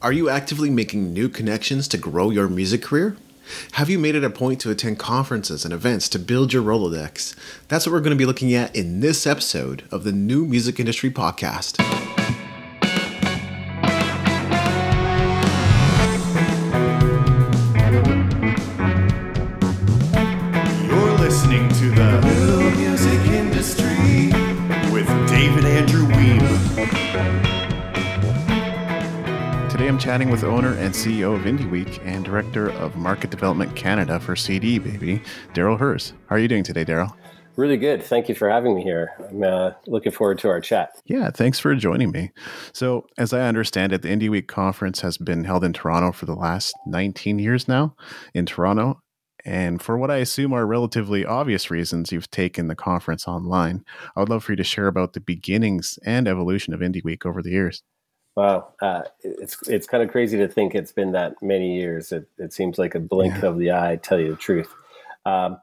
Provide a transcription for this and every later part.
Are you actively making new connections to grow your music career? Have you made it a point to attend conferences and events to build your Rolodex? That's what we're going to be looking at in this episode of the New Music Industry Podcast. Chatting with owner and CEO of Indie Week and director of market development Canada for CD Baby, Darryl Hurs. How are you doing today, Darryl? Really good. Thank you for having me here. I'm uh, looking forward to our chat. Yeah, thanks for joining me. So, as I understand it, the Indie Week conference has been held in Toronto for the last 19 years now in Toronto. And for what I assume are relatively obvious reasons, you've taken the conference online. I would love for you to share about the beginnings and evolution of Indie Week over the years. Wow, uh, it's it's kind of crazy to think it's been that many years. It, it seems like a blink Yeah. of the eye. Tell you the truth. Um,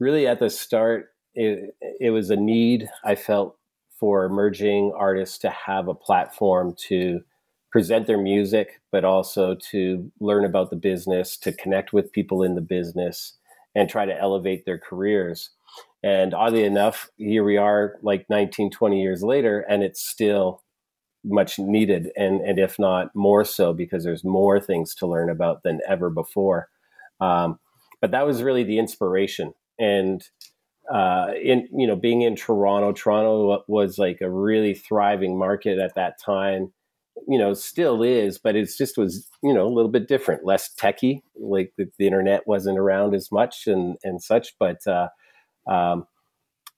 really, at the start, it, it was a need I felt for emerging artists to have a platform to present their music, but also to learn about the business, to connect with people in the business, and try to elevate their careers. And oddly enough, here we are, like 19, 20 years later, and it's still much needed and and if not more so because there's more things to learn about than ever before. Um, but that was really the inspiration. And uh, in you know being in toronto toronto was like a really thriving market at that time. You know still is but it's just was you know a little bit different less techy like the, the internet wasn't around as much and and such but uh, um,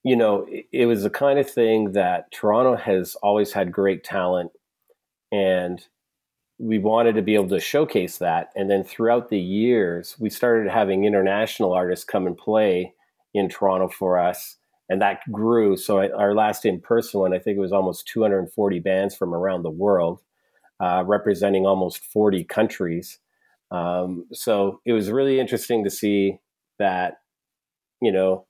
you know, it, it was the kind of thing that Toronto has always had great talent, and we wanted to be able to showcase that. And then throughout the years, we started having international artists come and play in Toronto for us, and that grew. So I, our last in person one, I think it was almost 240 bands from around the world, uh, representing almost 40 countries. Um, so it was really interesting to see that, you know,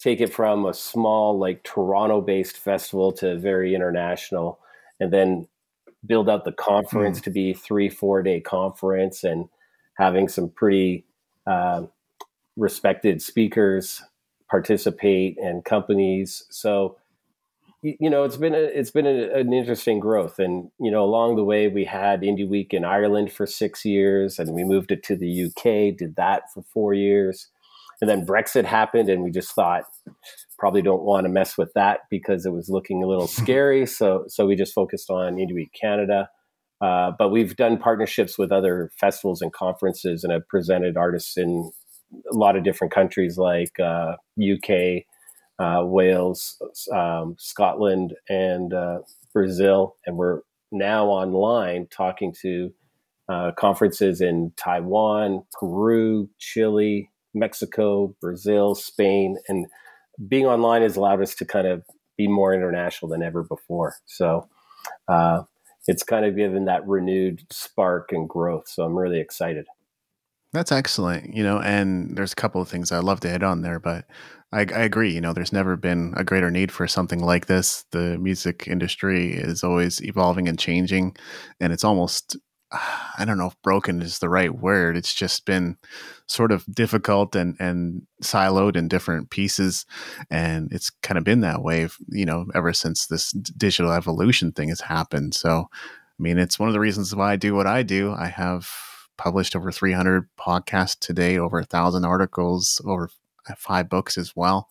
take it from a small like toronto based festival to very international and then build out the conference to be three four day conference and having some pretty uh, respected speakers participate and companies. So you know it's been a, it's been a, an interesting growth. And you know along the way we had indie week in ireland for six years and we moved it to the uk did that for four years and then Brexit happened, and we just thought probably don't want to mess with that because it was looking a little scary. So so we just focused on Indie Week Canada. Uh, but we've done partnerships with other festivals and conferences, and have presented artists in a lot of different countries like uh, UK, uh, Wales, um, Scotland, and uh, Brazil. And we're now online talking to uh, conferences in Taiwan, Peru, Chile, Mexico, Brazil, Spain, and being online has allowed us to kind of be more international than ever before. So uh, it's kind of given that renewed spark and growth. So I'm really excited. That's excellent. You know, and there's a couple of things I'd love to hit on there, but I, I agree. You know, there's never been a greater need for something like this. The music industry is always evolving and changing, and it's almost, I don't know if broken is the right word. It's just been sort of difficult and, and siloed in different pieces. And it's kind of been that way, you know, ever since this digital evolution thing has happened. So, I mean, it's one of the reasons why I do what I do. I have published over 300 podcasts today, over a thousand articles, over uh, five books as well.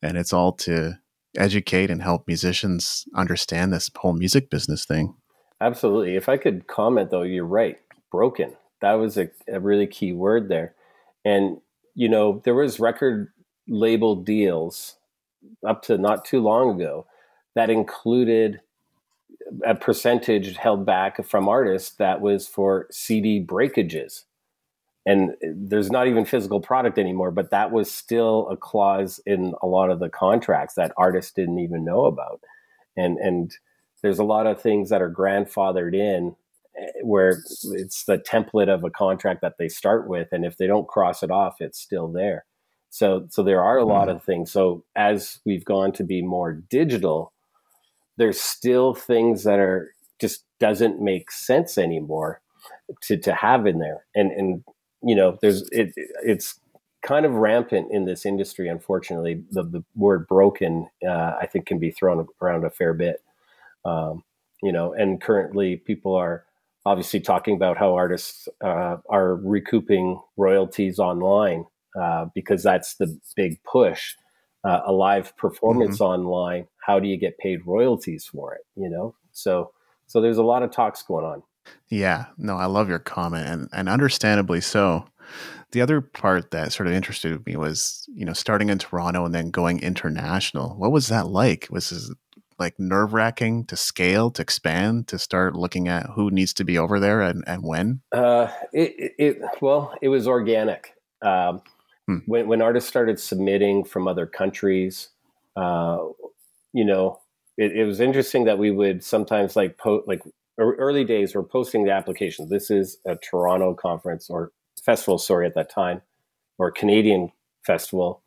And it's all to educate and help musicians understand this whole music business thing. Absolutely. If I could comment, though, you're right. Broken. That was a, a really key word there. And, you know, there was record label deals up to not too long ago that included a percentage held back from artists that was for CD breakages. And there's not even physical product anymore, but that was still a clause in a lot of the contracts that artists didn't even know about. And and there's a lot of things that are grandfathered in eh, where it's the template of a contract that they start with and if they don't cross it off it's still there so so there are a lot of things so as we've gone to be more digital there's still things that are just doesn't make sense anymore to to have in there. And and you know, there's it it's kind of rampant in this industry. Unfortunately, the the word broken uh, I think can be thrown around a fair bit. Um, you know, and currently people are obviously talking about how artists uh, are recouping royalties online uh, because that's the big push. Uh, a live performance mm-hmm. online, how do you get paid royalties for it? You know, so so there's a lot of talks going on. Yeah, no, I love your comment, and and understandably so. The other part that sort of interested me was, you know, starting in Toronto and then going international. What was that like? Was this like nerve wracking to scale, to expand, to start looking at who needs to be over there and, and when? Uh, it, it, well, it was organic. Um, hmm. when, when artists started submitting from other countries, uh, you know, it, it, was interesting that we would sometimes like post like early days we're posting the application. This is a Toronto conference or festival, sorry, at that time, or Canadian festival,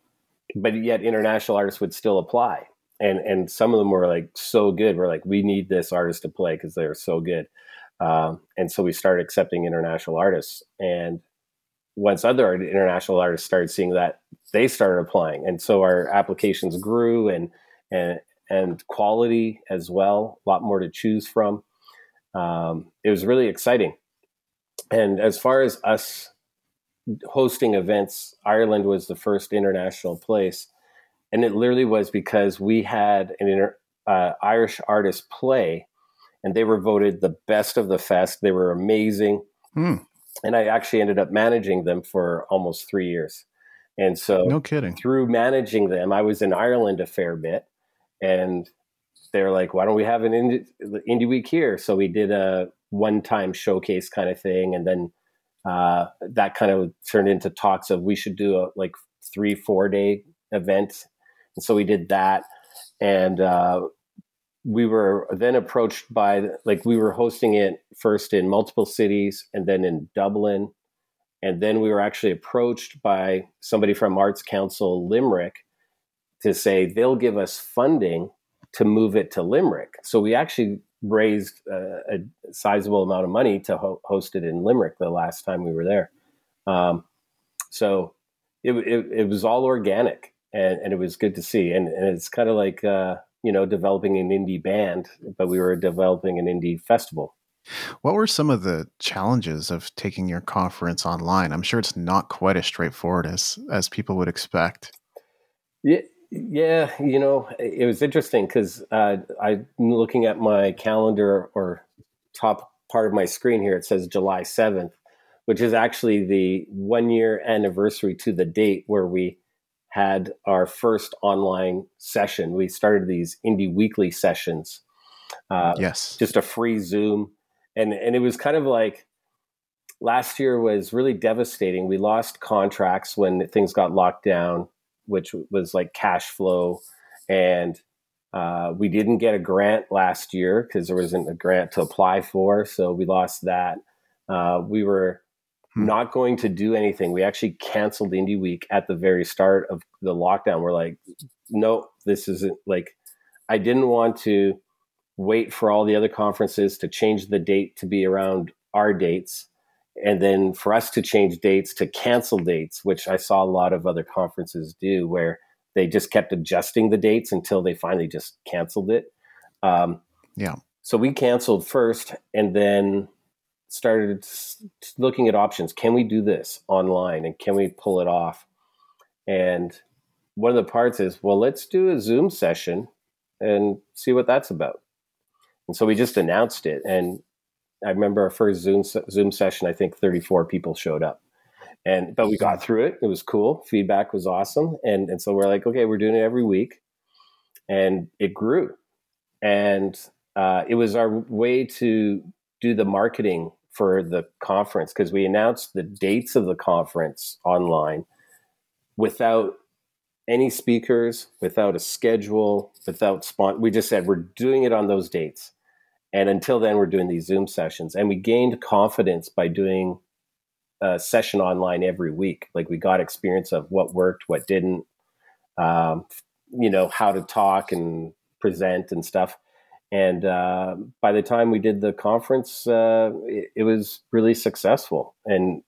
but yet international artists would still apply. And and some of them were like so good. We're like, we need this artist to play because they're so good. Um, and so we started accepting international artists. And once other international artists started seeing that, they started applying. And so our applications grew and and and quality as well, a lot more to choose from. Um, it was really exciting. And as far as us hosting events, Ireland was the first international place. And it literally was because we had an inter, uh, Irish artist play, and they were voted the best of the fest. They were amazing. Hmm. And I actually ended up managing them for almost three years. And so, no kidding. Through managing them, I was in Ireland a fair bit and they're like, why don't we have an indie, indie week here? So we did a one time showcase kind of thing. And then uh, that kind of turned into talks of we should do a like three, four day event. And so we did that. And uh, we were then approached by, like, we were hosting it first in multiple cities and then in Dublin. And then we were actually approached by somebody from Arts Council Limerick to say they'll give us funding to move it to Limerick. So we actually raised a, a sizable amount of money to ho- host it in Limerick the last time we were there. Um, so it, it, it, was all organic and, and, it was good to see. And, and it's kind of like, uh, you know, developing an indie band, but we were developing an indie festival. What were some of the challenges of taking your conference online? I'm sure it's not quite as straightforward as as people would expect. Yeah, yeah, you know, it was interesting because uh, I'm looking at my calendar or top part of my screen here. It says July 7th, which is actually the one year anniversary to the date where we had our first online session. We started these indie weekly sessions. Uh, yes. Just a free Zoom. And, and it was kind of like last year was really devastating. We lost contracts when things got locked down which was like cash flow. And uh, we didn't get a grant last year because there wasn't a grant to apply for. So we lost that. Uh, we were hmm. not going to do anything. We actually canceled Indie Week at the very start of the lockdown. We're like, no, this isn't like, I didn't want to wait for all the other conferences to change the date to be around our dates and then for us to change dates to cancel dates, which I saw a lot of other conferences do, where they just kept adjusting the dates until they finally just canceled it. Um, yeah. So we canceled first, and then started looking at options. Can we do this online, and can we pull it off? And one of the parts is, well, let's do a Zoom session and see what that's about. And so we just announced it, and I remember our first Zoom Zoom session. I think 34 people showed up, and but we got through it. It was cool. Feedback was awesome, and and so we're like, okay, we're doing it every week, and it grew, and uh, it was our way to do the marketing for the conference because we announced the dates of the conference online without any speakers, without a schedule, without spot. We just said we're doing it on those dates and until then, we're doing these Zoom sessions. And we gained confidence by doing a session online every week. Like we got experience of what worked, what didn't, um, you know, how to talk and present and stuff. And uh, by the time we did the conference, uh, it, it, was really successful and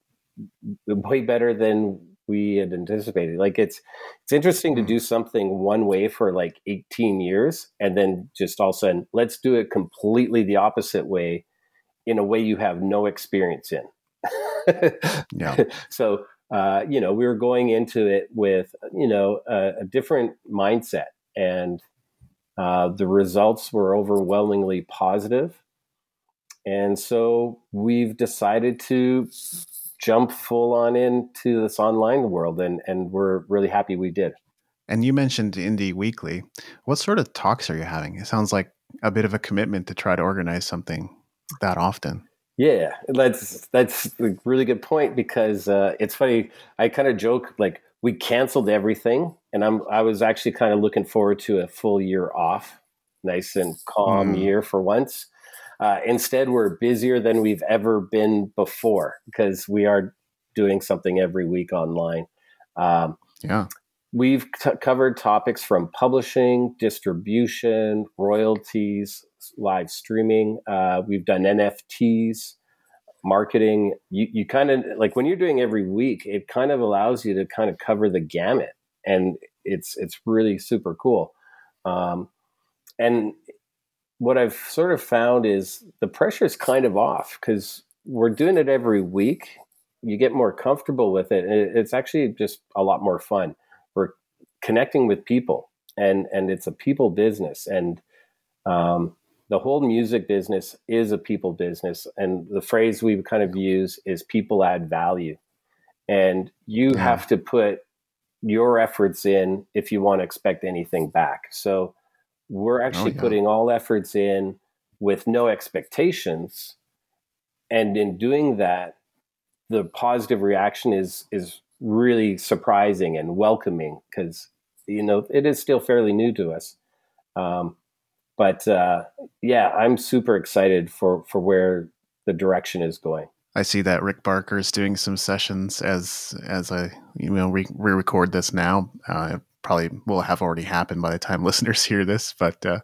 way better than we had anticipated. Like it's it's interesting to mm-hmm. do something one way for like 18 years and then just all of a sudden let's do it completely the opposite way in a way you have no experience in. yeah. So uh, you know, we were going into it with you know a, a different mindset, and uh, the results were overwhelmingly positive. And so we've decided to jump full on into this online world, and and we're really happy we did. And you mentioned Indie Weekly. What sort of talks are you having? It sounds like a bit of a commitment to try to organize something that often. Yeah, that's that's a really good point because uh, it's funny. I kind of joke like we canceled everything, and I'm I was actually kind of looking forward to a full year off, nice and calm mm. year for once. Uh, instead, we're busier than we've ever been before because we are doing something every week online. Um, yeah. We've t- covered topics from publishing, distribution, royalties, live streaming. Uh, we've done NFTs, marketing. You, you kind of like when you're doing every week, it kind of allows you to kind of cover the gamut, and it's it's really super cool. Um, and what I've sort of found is the pressure is kind of off because we're doing it every week. You get more comfortable with it, and it's actually just a lot more fun. We're connecting with people, and and it's a people business, and um, the whole music business is a people business, and the phrase we kind of use is "people add value," and you yeah. have to put your efforts in if you want to expect anything back. So we're oh, actually oh, yeah. putting all efforts in with no expectations and in doing that the positive reaction is is really surprising and welcoming because you know it is still fairly new to us um, but uh, yeah i'm super excited for for where the direction is going i see that rick barker is doing some sessions as as i you know we, we record this now uh, probably will have already happened by the time listeners hear this. But uh,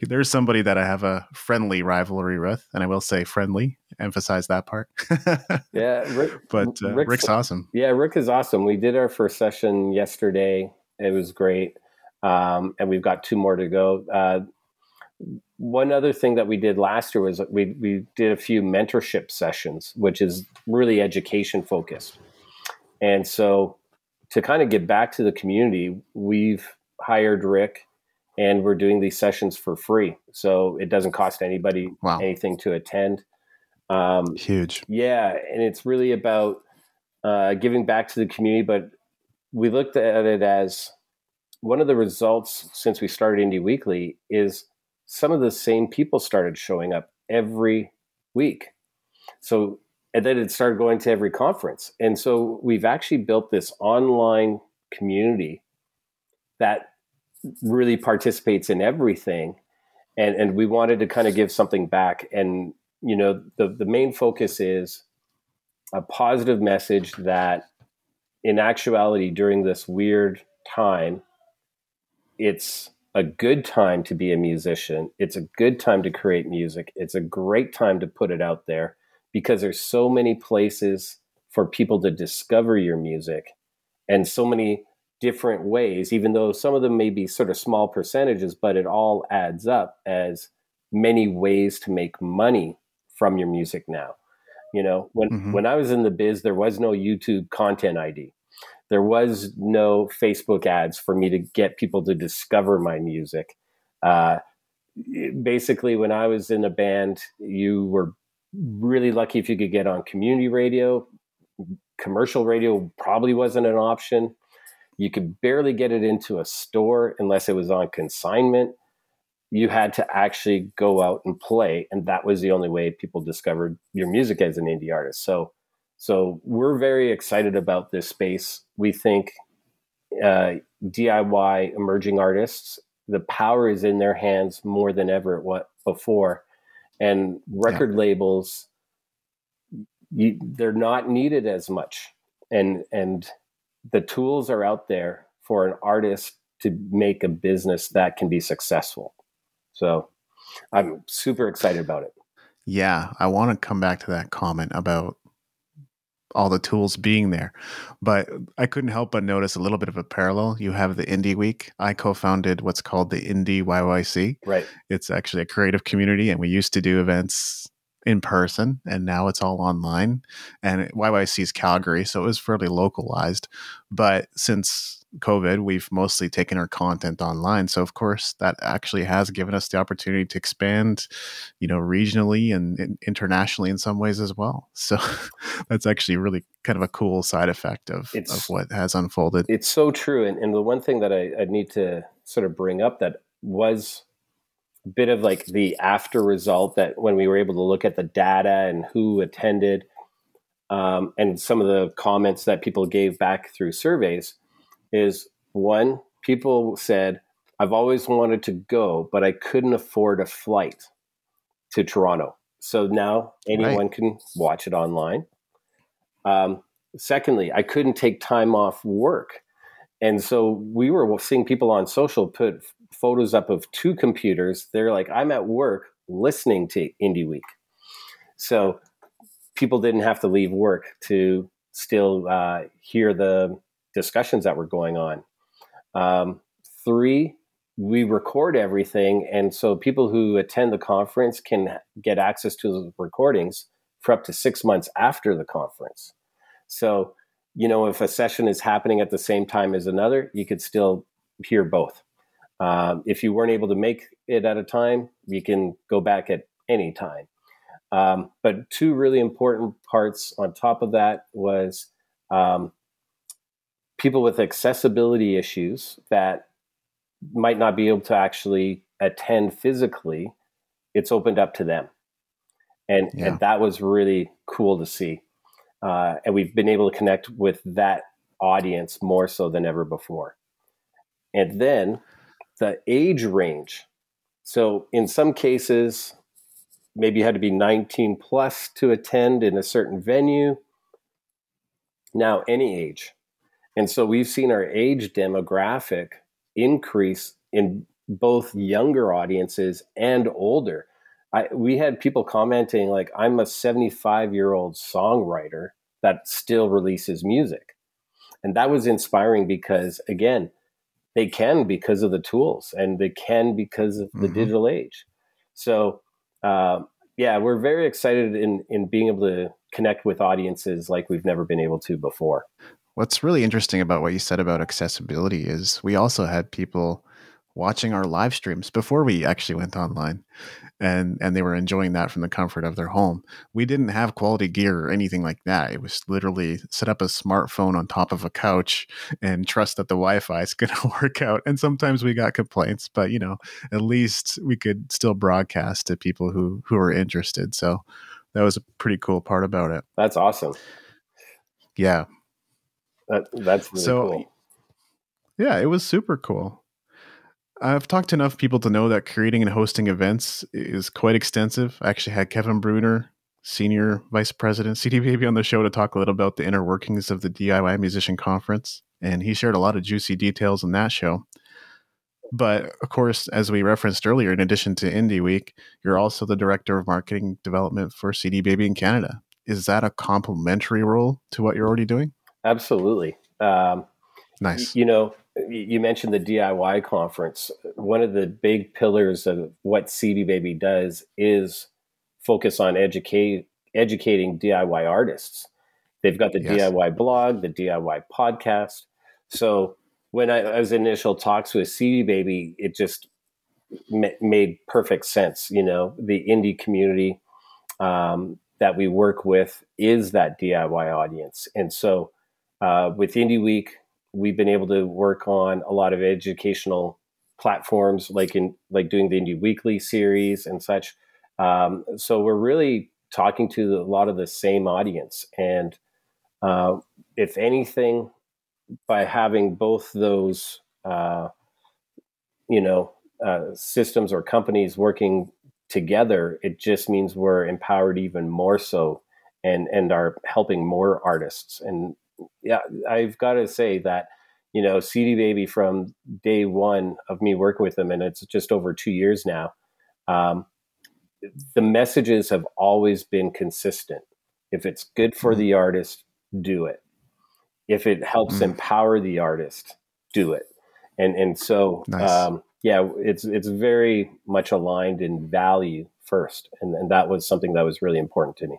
there's somebody that I have a friendly rivalry with, and I will say friendly. Emphasize that part. yeah, Rick, but uh, Rick's, Rick's, awesome. Yeah, Rick is awesome. We did our first session yesterday. It was great, um, and we've got two more to go. Uh, one other thing that we did last year was we we did a few mentorship sessions, which is really education focused, and so to kind of get back to the community, we've hired Rick and we're doing these sessions for free. So it doesn't cost anybody wow. anything to attend. Um, Huge. Yeah. And it's really about uh, giving back to the community. But we looked at it as one of the results since we started Indie Weekly is some of the same people started showing up every week. So and then it started going to every conference. And so we've actually built this online community that really participates in everything. And, and we wanted to kind of give something back. And, you know, the, the main focus is a positive message that in actuality, during this weird time, it's a good time to be a musician. It's a good time to create music. It's a great time to put it out there because there's so many places for people to discover your music and so many different ways even though some of them may be sort of small percentages but it all adds up as many ways to make money from your music now you know when mm-hmm. when i was in the biz there was no youtube content id there was no facebook ads for me to get people to discover my music uh, basically when i was in a band you were really lucky if you could get on community radio. Commercial radio probably wasn't an option. You could barely get it into a store unless it was on consignment. You had to actually go out and play, and that was the only way people discovered your music as an indie artist. So, so we're very excited about this space. We think uh, DIY emerging artists, the power is in their hands more than ever what before and record yeah. labels you, they're not needed as much and and the tools are out there for an artist to make a business that can be successful so I'm super excited about it. Yeah, I want to come back to that comment about all the tools being there. But I couldn't help but notice a little bit of a parallel. You have the Indie Week. I co-founded what's called the Indie YYC. Right. It's actually a creative community, and we used to do events in person, and now it's all online. And YYC is Calgary, so it was fairly localized. But since COVID, we've mostly taken our content online. So, of course, that actually has given us the opportunity to expand, you know, regionally and, and internationally in some ways as well. So, that's actually really kind of a cool side effect of, of what has unfolded. It's so true. And, and the one thing that I, I need to sort of bring up that was bit of like the after result that when we were able to look at the data and who attended um, and some of the comments that people gave back through surveys is one, people said, I've always wanted to go, but I couldn't afford a flight to Toronto. So now anyone right. can watch it online. Um, secondly, I couldn't take time off work. And so we were seeing people on social put photos up of two computers. They're like, I'm at work listening to Indie Week. So people didn't have to leave work to still uh, hear the discussions that were going on. Um, three, we record everything, and so people who attend the conference can get access to the recordings for up to six months after the conference. So, you know, if a session is happening at the same time as another, you could still hear both. Um, if you weren't able to make it at a time, you can go back at any time. Um, but two really important parts on top of that was um, people with accessibility issues that might not be able to actually attend physically, it's opened up to them. And, yeah. and that was really cool to see. Uh, and we've been able to connect with that audience more so than ever before. And then the age range. So in some cases, maybe you had to be 19 plus to attend in a certain venue. Now, any age. And so we've seen our age demographic increase in both younger audiences and older. I, we had people commenting like, "I'm a 75 year old songwriter that still releases music," and that was inspiring because again, they can because of the tools, and they can because of the mm-hmm. digital age. So, uh, yeah, we're very excited in in being able to connect with audiences like we've never been able to before. What's really interesting about what you said about accessibility is we also had people watching our live streams before we actually went online and and they were enjoying that from the comfort of their home. We didn't have quality gear or anything like that. It was literally set up a smartphone on top of a couch and trust that the Wi-Fi is going to work out. And sometimes we got complaints, but you know, at least we could still broadcast to people who who are interested. So that was a pretty cool part about it. That's awesome. Yeah, that, that's really so, cool. Yeah, it was super cool. I've talked to enough people to know that creating and hosting events is quite extensive. I actually had Kevin Breuner, Senior Vice President, CD Baby, on the show to talk a little about the inner workings of the DIY Musician Conference. And he shared a lot of juicy details in that show. But of course, as we referenced earlier, in addition to Indie Week, you're also the Director of Marketing Development for CD Baby in Canada. Is that a complementary role to what you're already doing? Absolutely. Um, nice. You know, you mentioned the DIY conference. One of the big pillars of what CD Baby does is focus on educate educating DIY artists. They've got the yes. DIY blog, the DIY podcast. So when I, I was initial talks with CD Baby, it just ma- made perfect sense. You know, the indie community um, that we work with is that DIY audience, and so uh, with Indie Week, we've been able to work on a lot of educational platforms, like in like doing the Indie Weekly series and such. Um, so we're really talking to a lot of the same audience, and uh, if anything, by having both those, uh, you know, uh, systems or companies working together, it just means we're empowered even more so, and and are helping more artists and yeah, I've got to say that you know CD Baby from day one of me working with them, and it's just over two years now. um, the messages have always been consistent. If it's good for mm. the artist, do it. If it helps mm. empower the artist, do it. And and so nice. um, yeah, it's it's very much aligned in value first, and and that was something that was really important to me.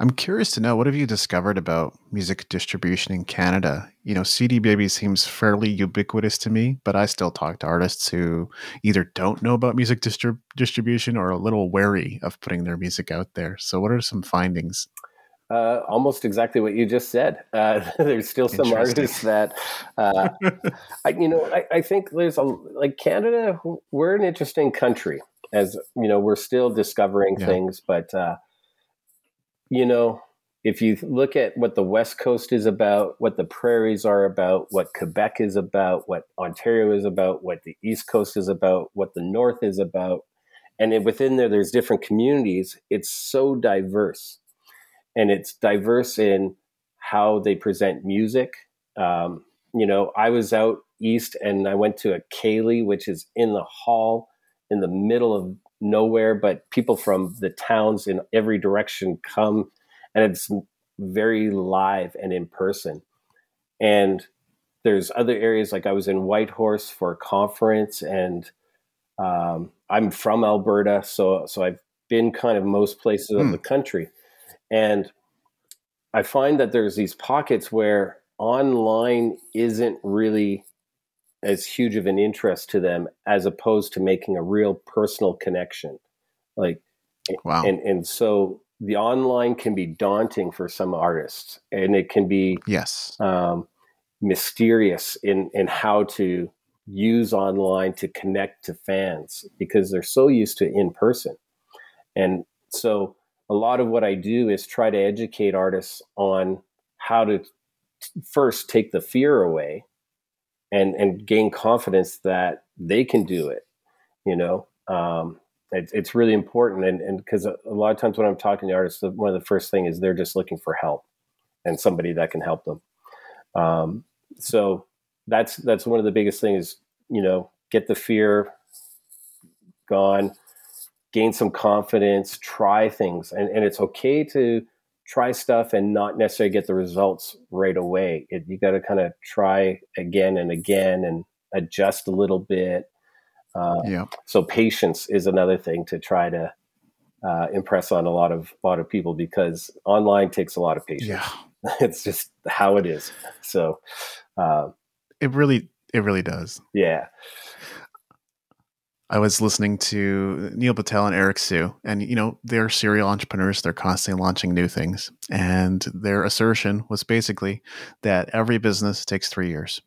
I'm curious to know what have you discovered about music distribution in Canada? You know, CD Baby seems fairly ubiquitous to me, but I still talk to artists who either don't know about music distrib- distribution or are a little wary of putting their music out there. So, what are some findings? Uh, almost exactly what you just said. Uh, there's still some artists that, uh, I, you know, I, I, think there's a like Canada. We're an interesting country, as you know, we're still discovering yeah. things, but uh, you know, if you look at what the West Coast is about, what the prairies are about, what Quebec is about, what Ontario is about, what the East Coast is about, what the North is about, and within there, there's different communities. It's so diverse, and it's diverse in how they present music. Um, you know, I was out east and I went to a Ceilidh, which is in the hall in the middle of nowhere, but people from the towns in every direction come, and it's very live and in person. And there's other areas like I was in Whitehorse for a conference, and um, I'm from Alberta, so so I've been kind of most places of hmm. the country, and I find that there's these pockets where online isn't really as huge of an interest to them as opposed to making a real personal connection. Like wow. and and so the online can be daunting for some artists and it can be yes. um, mysterious in in how to use online to connect to fans because they're so used to in person. And so a lot of what i do is try to educate artists on how to t- first take the fear away and and gain confidence that they can do it you know? Um, it, it's really important and and because a, lot of times when i'm talking to artists one of the first thing is they're just looking for help and somebody that can help them. Um, so that's that's one of the biggest things you know get the fear gone gain some confidence try things and, and it's okay to try stuff and not necessarily get the results right away. It, you got to kind of try again and again and adjust a little bit. Uh, yeah. So patience is another thing to try to uh, impress on a lot of a lot of people because online takes a lot of patience. Yeah. it's just how it is. So uh, it really it really does. Yeah. I was listening to Neil Patel and Eric Siu, and you know they're serial entrepreneurs. They're constantly launching new things, and their assertion was basically that every business takes three years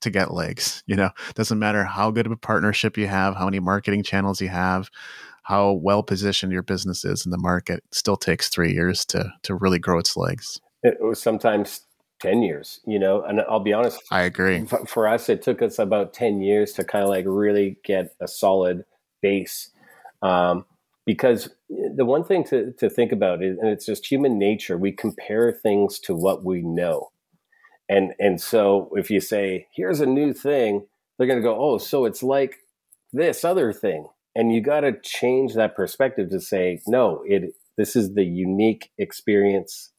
to get legs. You know, doesn't matter how good of a partnership you have, how many marketing channels you have, how well positioned your business is in the market. Still takes three years to to really grow its legs. It was sometimes 10 years you know and i'll be honest i agree. for us it took us about 10 years to kind of like really get a solid base um, because the one thing to, to think about is and it's just human nature we compare things to what we know. And and so if you say here's a new thing they're going to go oh so it's like this other thing. And you got to change that perspective to say no it this is the unique experience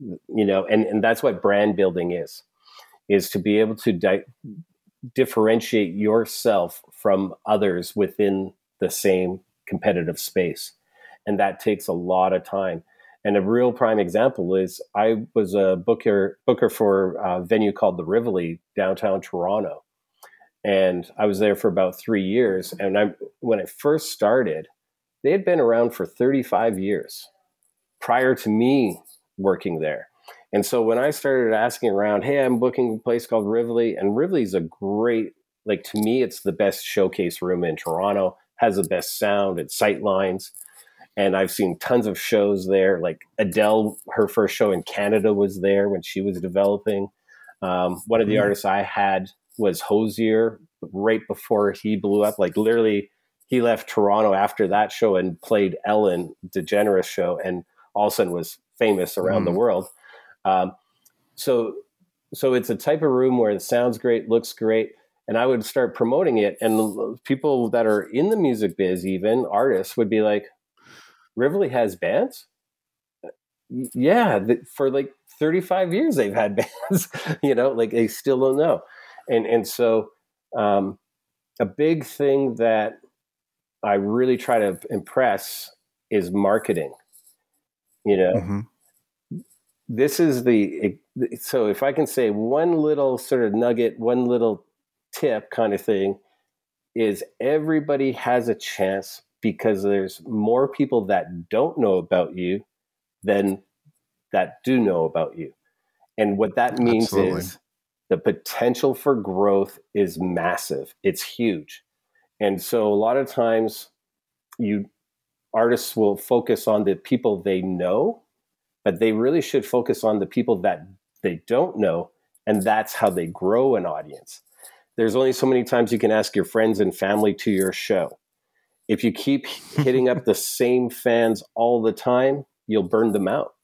you know and, and that's what brand building is is to be able to di- differentiate yourself from others within the same competitive space. And that takes a lot of time. And a real prime example is i was a booker booker for a venue called the rivoli downtown toronto. And i was there for about three years. And i when i first started they had been around for 35 years prior to me working there. And so when I started asking around, hey, I'm booking a place called Rivoli, and Rivoli's a great, like to me, it's the best showcase room in Toronto, has the best sound and sight lines. And I've seen tons of shows there. Like Adele, her first show in Canada was there when she was developing. Um, one of the mm-hmm. artists I had was Hozier right before he blew up. Like literally, he left Toronto after that show and played Ellen DeGeneres show, and all of a sudden was famous around mm. the world. Um, so, so it's a type of room where it sounds great, looks great, and I would start promoting it, and people that are in the music biz, even artists, would be like, "Rivoli has bands." Yeah, for like 35 years they've had bands. you know, like they still don't know, and and so um, a big thing that I really try to impress is marketing. You know, mm-hmm. this is the so if I can say one little sort of nugget, one little tip kind of thing is everybody has a chance because there's more people that don't know about you than that do know about you. And what that means Absolutely. is the potential for growth is massive. It's huge. And so a lot of times you artists will focus on the people they know, but they really should focus on the people that they don't know and that's how they grow an audience there's only so many times you can ask your friends and family to your show. If you keep hitting up the same fans all the time, you'll burn them out.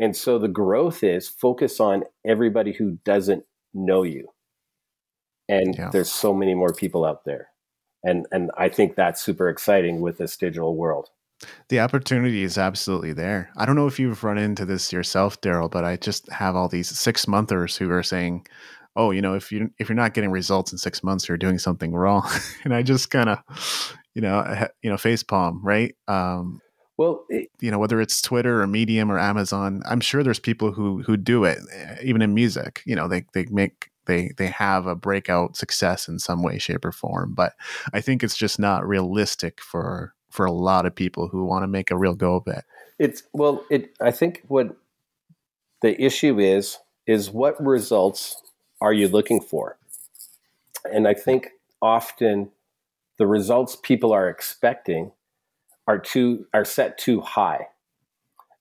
And so the growth is focus on everybody who doesn't know you. And yeah. there's so many more people out there. And and I think that's super exciting with this digital world. The opportunity is absolutely there. I don't know if you've run into this yourself, Darryl, but I just have all these six monthers who are saying, oh, you know, if you if you're not getting results in six months, you're doing something wrong. and I just kind of, you know, you know, face palm, right? Um, well, it, you know, whether it's Twitter or Medium or Amazon, I'm sure there's people who who do it, eh, even in music. You know, they they make they they have a breakout success in some way, shape, or form. But I think it's just not realistic for for a lot of people who want to make a real go of it. It's well, it. I think what the issue is is what results are you looking for? And I think often the results people are expecting are too are set too high.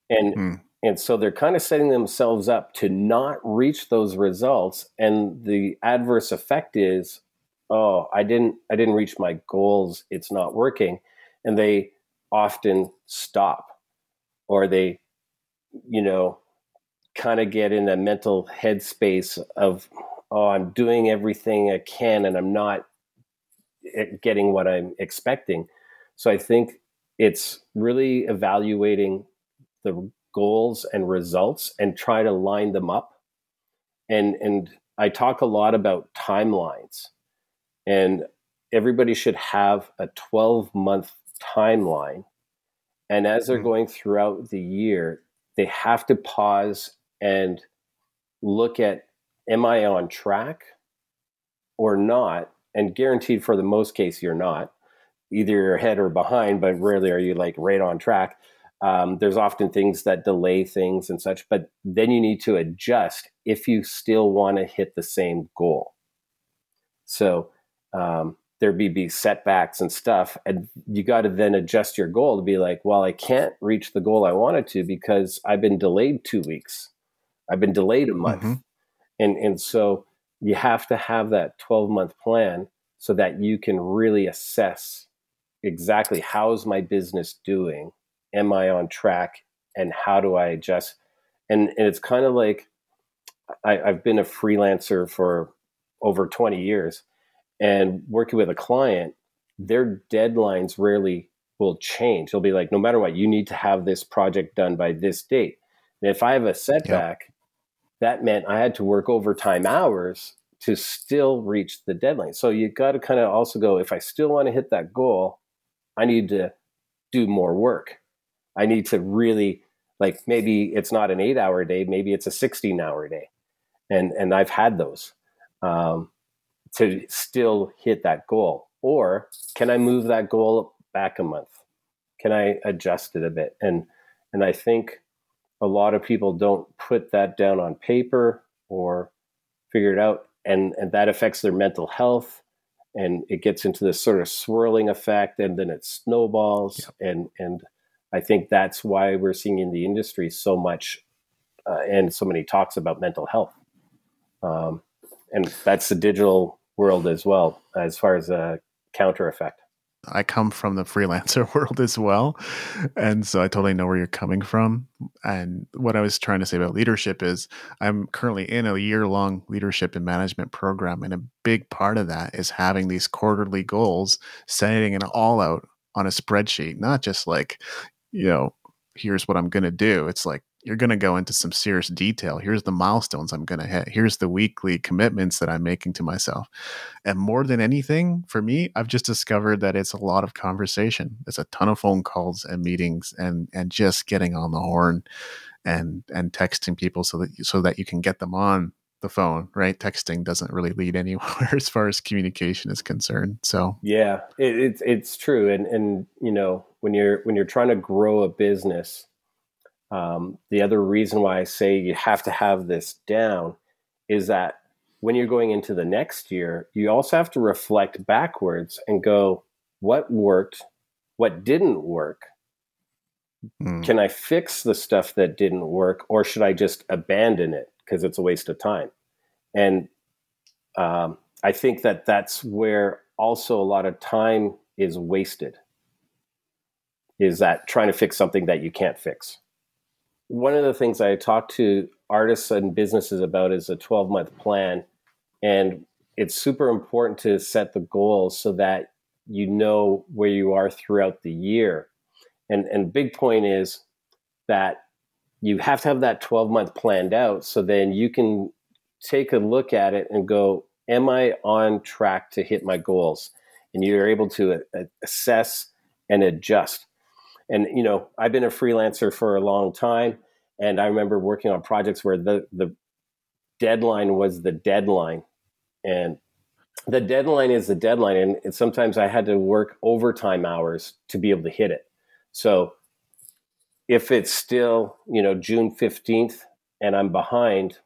And mm. And so they're kind of setting themselves up to not reach those results. And the adverse effect is oh, I didn't I didn't reach my goals, it's not working. And they often stop or they you know kind of get in a mental headspace of oh i'm doing everything i can and i'm not eh, getting what i'm expecting. So i think it's really evaluating the goals and results and try to line them up and and i talk a lot about timelines and everybody should have a 12 month timeline and as they're mm-hmm. going throughout the year they have to pause and look at am I on track or not? And guaranteed for the most case, you're not. Either you're ahead or behind, but rarely are you like right on track. Um, there's often things that delay things and such, but then you need to adjust if you still want to hit the same goal. So um, there be, be setbacks and stuff, and you got to then adjust your goal to be like, well, I can't reach the goal I wanted to because I've been delayed two weeks. I've been delayed a month. Mm-hmm. And, and so you have to have that 12 month plan so that you can really assess exactly how is my business doing? Am I on track? And how do I adjust? And, and it's kind of like I, I've been a freelancer for over 20 years and working with a client, their deadlines rarely will change. They'll be like, no matter what, you need to have this project done by this date. And if I have a setback, that meant I had to work overtime hours to still reach the deadline. So you got to kind of also go, if I still want to hit that goal, I need to do more work. I need to really like maybe it's not an eight hour day, maybe it's a 16 hour day. And, and I've had those um, to still hit that goal. Or can I move that goal back a month? Can I adjust it a bit? And, and I think a lot of people don't put that down on paper or figure it out and and that affects their mental health and it gets into this sort of swirling effect and then it snowballs yep. and and i think that's why we're seeing in the industry so much uh, and so many talks about mental health um, and that's the digital world as well as far as a counter effect I come from the freelancer world as well. And so I totally know where you're coming from. And what I was trying to say about leadership is I'm currently in a year long leadership and management program. And a big part of that is having these quarterly goals, setting it all out on a spreadsheet, not just like, you know, here's what I'm going to do. It's like, you're going to go into some serious detail. Here's the milestones I'm going to hit. Here's the weekly commitments that I'm making to myself. And more than anything, for me, I've just discovered that it's a lot of conversation. It's a ton of phone calls and meetings and and just getting on the horn and and texting people so that so that you can get them on the phone, right? Texting doesn't really lead anywhere as far as communication is concerned. So yeah, it, it's it's true, and and you know when you're when you're trying to grow a business, um, the other reason why I say you have to have this down is that when you're going into the next year, you also have to reflect backwards and go, what worked, what didn't work. Mm. Can I fix the stuff that didn't work, or should I just abandon it because it's a waste of time? And um, I think that that's where also a lot of time is wasted. Is that trying to fix something that you can't fix? one of the things I talk to artists and businesses about is a 12 month plan. And it's super important to set the goals so that you know where you are throughout the year. And and big point is that you have to have that 12 month planned out so then you can take a look at it and go, am I on track to hit my goals? And you're able to uh, assess and adjust. And you know i've been a freelancer for a long time and i remember working on projects where the the deadline was the deadline. And the deadline is the deadline and sometimes i had to work overtime hours to be able to hit it. So if it's still you know june 15th and i'm behind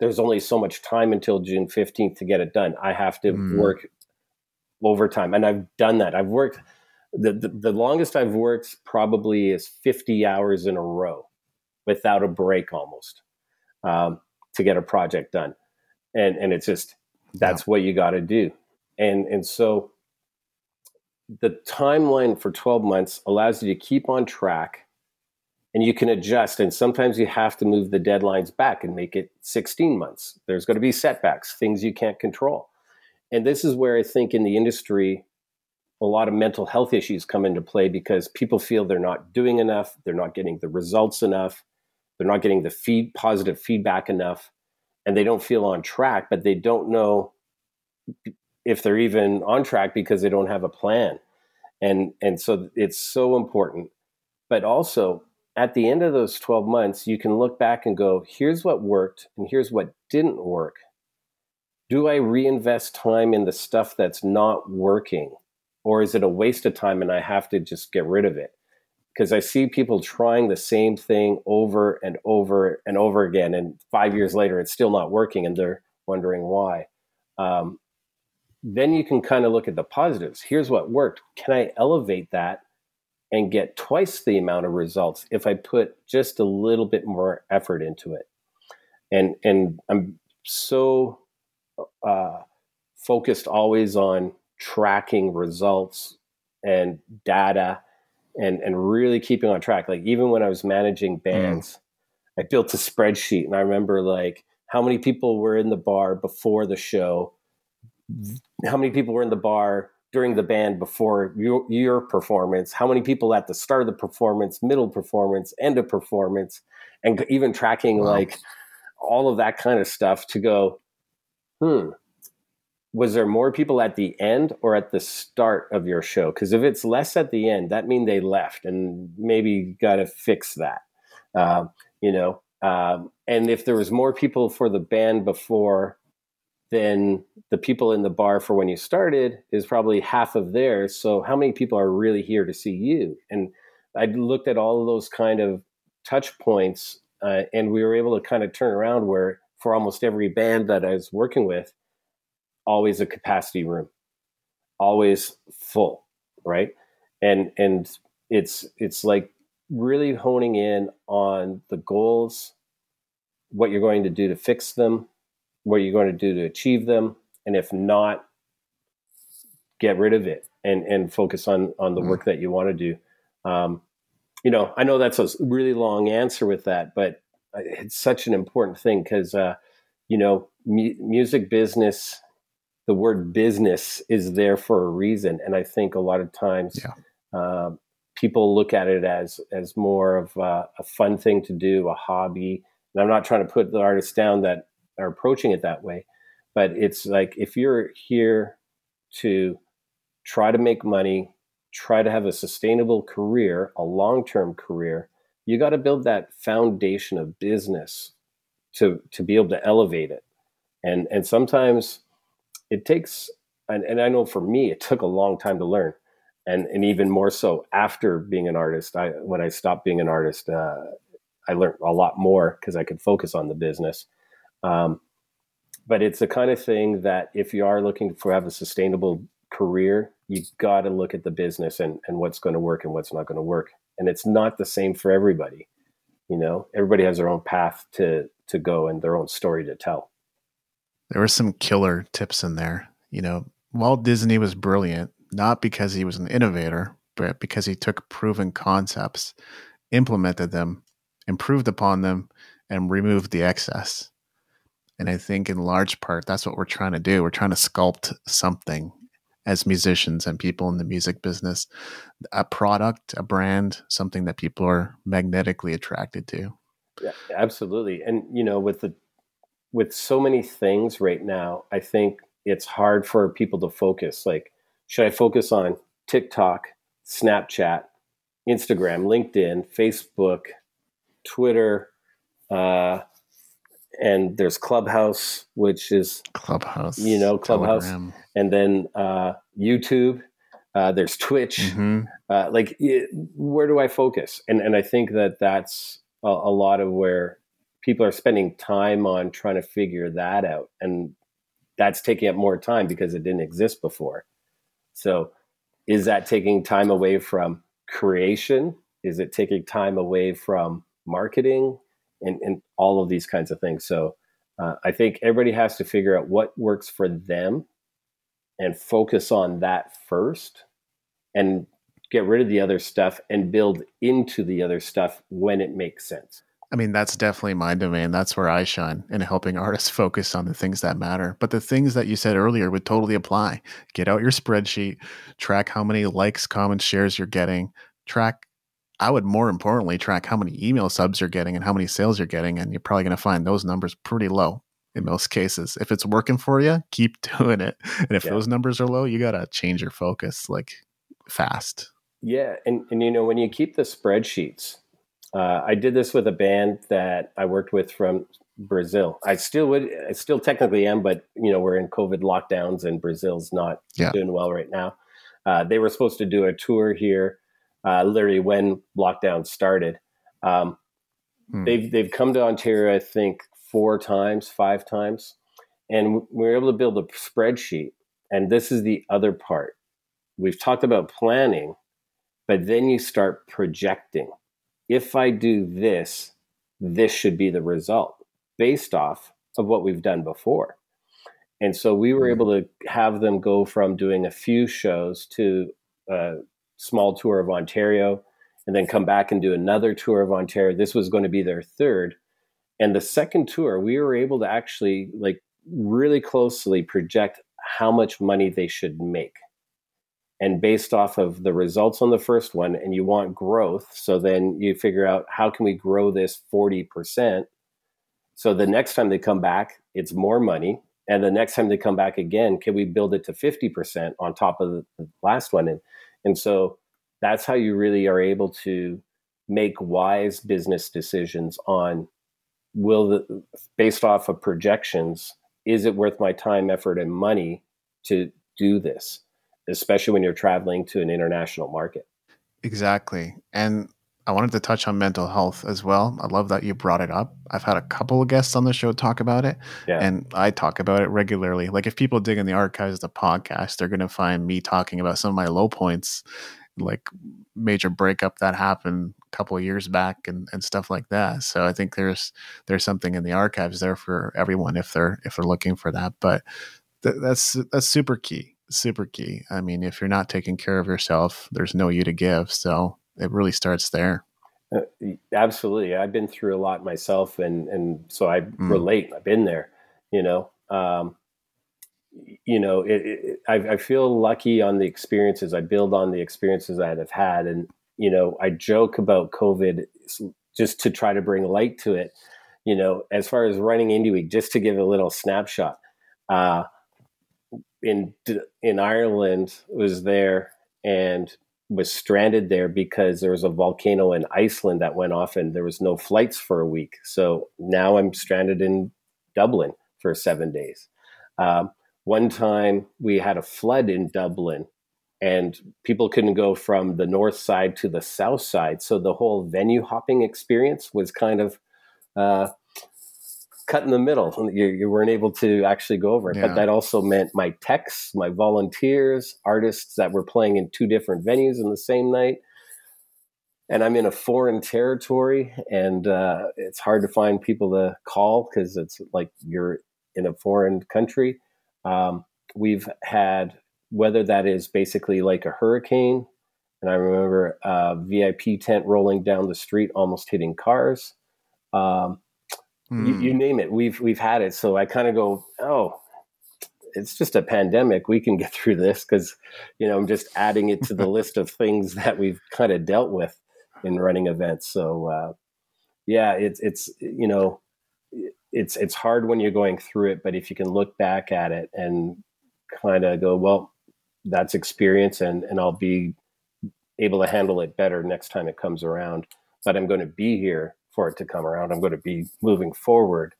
there's only so much time until june 15th to get it done i have to mm. work overtime and i've done that i've worked the, the, the longest I've worked probably is 50 hours in a row without a break almost um, to get a project done. And, and it's just, that's yeah. what you got to do. And, and so the timeline for 12 months allows you to keep on track and you can adjust. And sometimes you have to move the deadlines back and make it 16 months. There's going to be setbacks, things you can't control. And this is where I think in the industry, a lot of mental health issues come into play because people feel they're not doing enough, they're not getting the results enough, they're not getting the feed positive feedback enough, and they don't feel on track, but they don't know if they're even on track because they don't have a plan. And and so it's so important. But also at the end of those 12 months, you can look back and go, here's what worked and here's what didn't work. Do I reinvest time in the stuff that's not working? or is it a waste of time and I have to just get rid of it? Because I see people trying the same thing over and over and over again, and five years later it's still not working, and they're wondering why. Um, then you can kind of look at the positives. Here's what worked. Can I elevate that and get twice the amount of results if I put just a little bit more effort into it? And and I'm so uh, focused always on tracking results and data and and really keeping on track like even when i was managing mm. bands mm. i built a spreadsheet and i remember like how many people were in the bar before the show how many people were in the bar during the band before your, your performance how many people at the start of the performance middle performance end of performance and even tracking wow. like all of that kind of stuff to go hmm was there more people at the end or at the start of your show? Because if it's less at the end, that means they left, and maybe got to fix that. Uh, you know, um, and if there was more people for the band before, then the people in the bar for when you started is probably half of theirs. So how many people are really here to see you? And I looked at all of those kind of touch points, uh, and we were able to kind of turn around where for almost every band that I was working with always a capacity room, always full, right? And and it's it's like really honing in on the goals, what you're going to do to fix them, what you're going to do to achieve them, and if not, get rid of it and and focus on on the mm. work that you want to do. Um, you know, I know that's a really long answer with that, but it's such an important thing because uh, you know, mu- music business. The word business is there for a reason, and I think a lot of times yeah. uh, people look at it as as more of a, a fun thing to do, a hobby. And I'm not trying to put the artists down that are approaching it that way, but it's like if you're here to try to make money, try to have a sustainable career, a long term career, you got to build that foundation of business to to be able to elevate it. And and sometimes it takes and, and I know for me it took a long time to learn. And and even more so after being an artist. I when I stopped being an artist, uh, I learned a lot more because I could focus on the business. Um, but it's the kind of thing that if you are looking for have a sustainable career, you got to look at the business and, and what's going to work and what's not going to work. And it's not the same for everybody. You know, everybody has their own path to to go and their own story to tell. There were some killer tips in there. You know, Walt Disney was brilliant, not because he was an innovator, but because he took proven concepts, implemented them, improved upon them, and removed the excess. And I think in large part, that's what we're trying to do. We're trying to sculpt something as musicians and people in the music business a product, a brand, something that people are magnetically attracted to. Yeah, absolutely. And, you know, with the, with so many things right now, I think it's hard for people to focus. Like, should I focus on TikTok, Snapchat, Instagram, LinkedIn, Facebook, Twitter, uh, and there's Clubhouse, which is Clubhouse, you know, Clubhouse, Telegram. and then uh, YouTube. Uh, there's Twitch. Mm-hmm. Uh, like, where do I focus? And and I think that that's a, a, lot of where people are spending time on trying to figure that out, and that's taking up more time because it didn't exist before. So, is that taking time away from creation? Is it taking time away from marketing? And, and all of these kinds of things. So uh, I think everybody has to figure out what works for them and focus on that first and get rid of the other stuff and build into the other stuff when it makes sense. I mean, that's definitely my domain. That's where I shine in helping artists focus on the things that matter. But the things that you said earlier would totally apply. Get out your spreadsheet, track how many likes, comments, shares you're getting, track I would more importantly track how many email subs you're getting and how many sales you're getting, and you're probably going to find those numbers pretty low in most cases. If it's working for you, keep doing it. And if yeah. those numbers are low, you got to change your focus like fast. Yeah, and and you know when you keep the spreadsheets, uh, I did this with a band that I worked with from Brazil. I still would, I still technically am, but you know we're in COVID lockdowns and Brazil's not yeah. doing well right now. Uh, they were supposed to do a tour here uh, literally when lockdown started. Um, hmm. They've they've come to Ontario, I think, four times, five times, and we were able to build a spreadsheet. And this is the other part. We've talked about planning, but then you start projecting. If I do this, this should be the result based off of what we've done before. And so we were hmm. able to have them go from doing a few shows to uh, small tour of Ontario and then come back and do another tour of Ontario. This was going to be their third. And the second tour, we were able to actually like really closely project how much money they should make. And based off of the results on the first one, and you want growth, so then you figure out how can we grow this 40%. So the next time they come back, it's more money. And the next time they come back again, can we build it to 50% on top of the last one? And and so that's how you really are able to make wise business decisions on will the based off of projections is it worth my time effort and money to do this especially when you're traveling to an international market? Exactly. And i wanted to touch on mental health as well i love that you brought it up i've had a couple of guests on the show talk about it yeah. and i talk about it regularly like if people dig in the archives of the podcast they're going to find me talking about some of my low points like major breakup that happened a couple of years back and, and stuff like that. So I think there's there's something in the archives there for everyone if they're if they're looking for that. But th- that's that's super key. super key. I mean, if you're not taking care of yourself, there's no you to give. So it really starts there. Uh, absolutely. I've been through a lot myself and, and so I mm. relate. I've been there, you know, um, you know, it, it, I, I, feel lucky on the experiences. I build on the experiences I have had. And, you know, I joke about COVID just to try to bring light to it. You know, as far as running Indie Week, just to give a little snapshot, uh, in in Ireland was there and was stranded there because there was a volcano in Iceland that went off and there was no flights for a week. So now I'm stranded in Dublin for seven days. Um, one time we had a flood in Dublin and people couldn't go from the north side to the south side. So the whole venue hopping experience was kind of uh, cut in the middle. You, you weren't able to actually go over it. Yeah. But that also meant my techs, my volunteers, artists that were playing in two different venues in the same night. And I'm in a foreign territory, and uh, it's hard to find people to call because it's like you're in a foreign country. Um, we've had weather that is basically like a hurricane. And I remember a VIP tent rolling down the street, almost hitting cars. Um, Mm. You, you, hmm. name it, we've we've had it. So I kind of go, oh, it's just a pandemic. We can get through this because, you know, I'm just adding it to the list of things that we've kind of dealt with in running events. So uh, yeah, it's it's you know, it's it's hard when you're going through it, but if you can look back at it and kind of go, well, that's experience, and and I'll be able to handle it better next time it comes around. But I'm going to be here for it to come around. I'm going to be moving forward,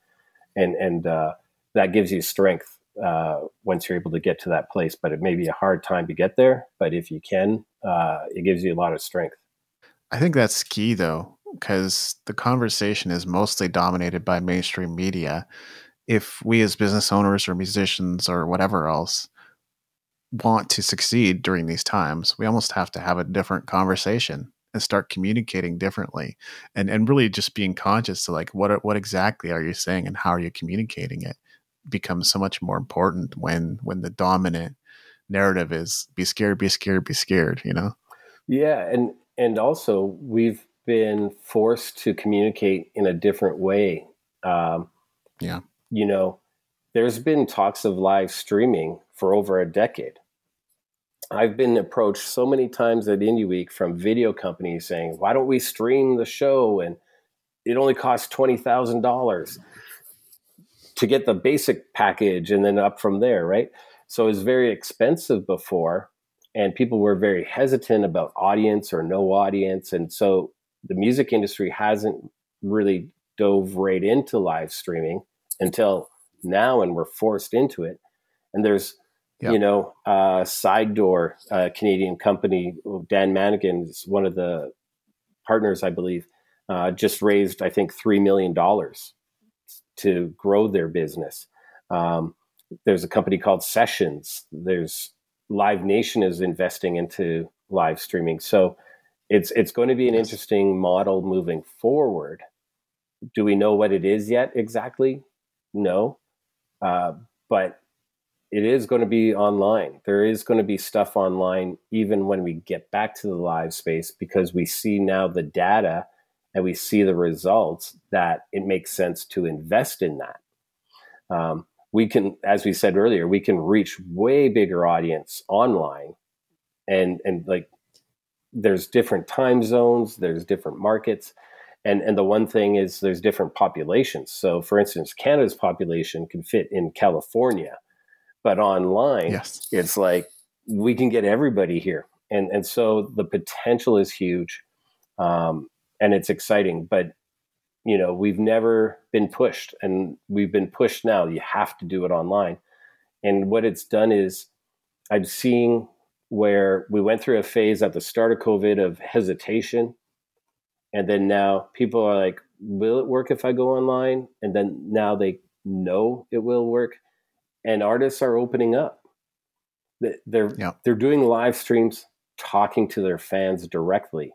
and and uh, that gives you strength uh, once you're able to get to that place. But it may be a hard time to get there. But if you can, uh, it gives you a lot of strength. I think that's key though, because the conversation is mostly dominated by mainstream media. If we as business owners or musicians or whatever else want to succeed during these times, we almost have to have a different conversation and start communicating differently and and really just being conscious to like what what exactly are you saying and how are you communicating it becomes so much more important when when the dominant narrative is be scared be scared be scared you know? Yeah and and also we've been forced to communicate in a different way um, yeah. you know there's been talks of live streaming for over a decade I've been approached so many times at Indie Week from video companies saying, "Why don't we stream the show?" and it only costs twenty thousand dollars to get the basic package, and then up from there, right? So it was very expensive before, and people were very hesitant about audience or no audience, and so the music industry hasn't really dove right into live streaming until now, and we're forced into it. And there's Yep. You know, uh, Side Door, a Canadian company, Dan Mangan is one of the partners, I believe, uh, just raised, I think, $3 million to grow their business. Um, there's a company called Sessions. There's Live Nation is investing into live streaming. So it's it's going to be an interesting model moving forward. Do we know what it is yet exactly? No, uh, but it is going to be online. There is going to be stuff online even when we get back to the live space because we see now the data and we see the results that it makes sense to invest in that. Um, we can, as we said earlier, we can reach way bigger audience online, and and like there's different time zones, there's different markets, and and the one thing is there's different populations. So, for instance, Canada's population can fit in California but online, yes. it's like we can get everybody here, and and so the potential is huge, um, and it's exciting. But you know, we've never been pushed, and we've been pushed now. You have to do it online, and what it's done is, I'm seeing where we went through a phase at the start of COVID of hesitation, and then now people are like, "Will it work if I go online?" And then now they know it will work and artists are opening up. They're yeah. they're doing live streams, talking to their fans directly,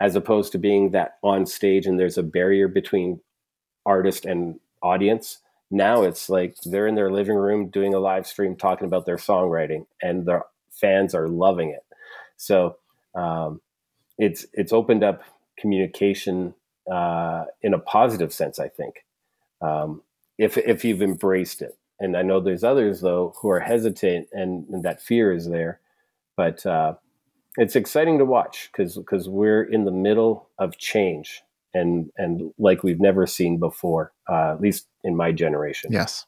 as opposed to being that on stage and there's a barrier between artist and audience. now it's like they're in their living room doing a live stream talking about their songwriting and their fans are loving it so um, it's it's opened up communication uh, in a positive sense i think um, if if you've embraced it and i know there's others though who are hesitant and, and that fear is there but uh, it's exciting to watch because because we're in the middle of change and and like we've never seen before, uh, at least in my generation. Yes.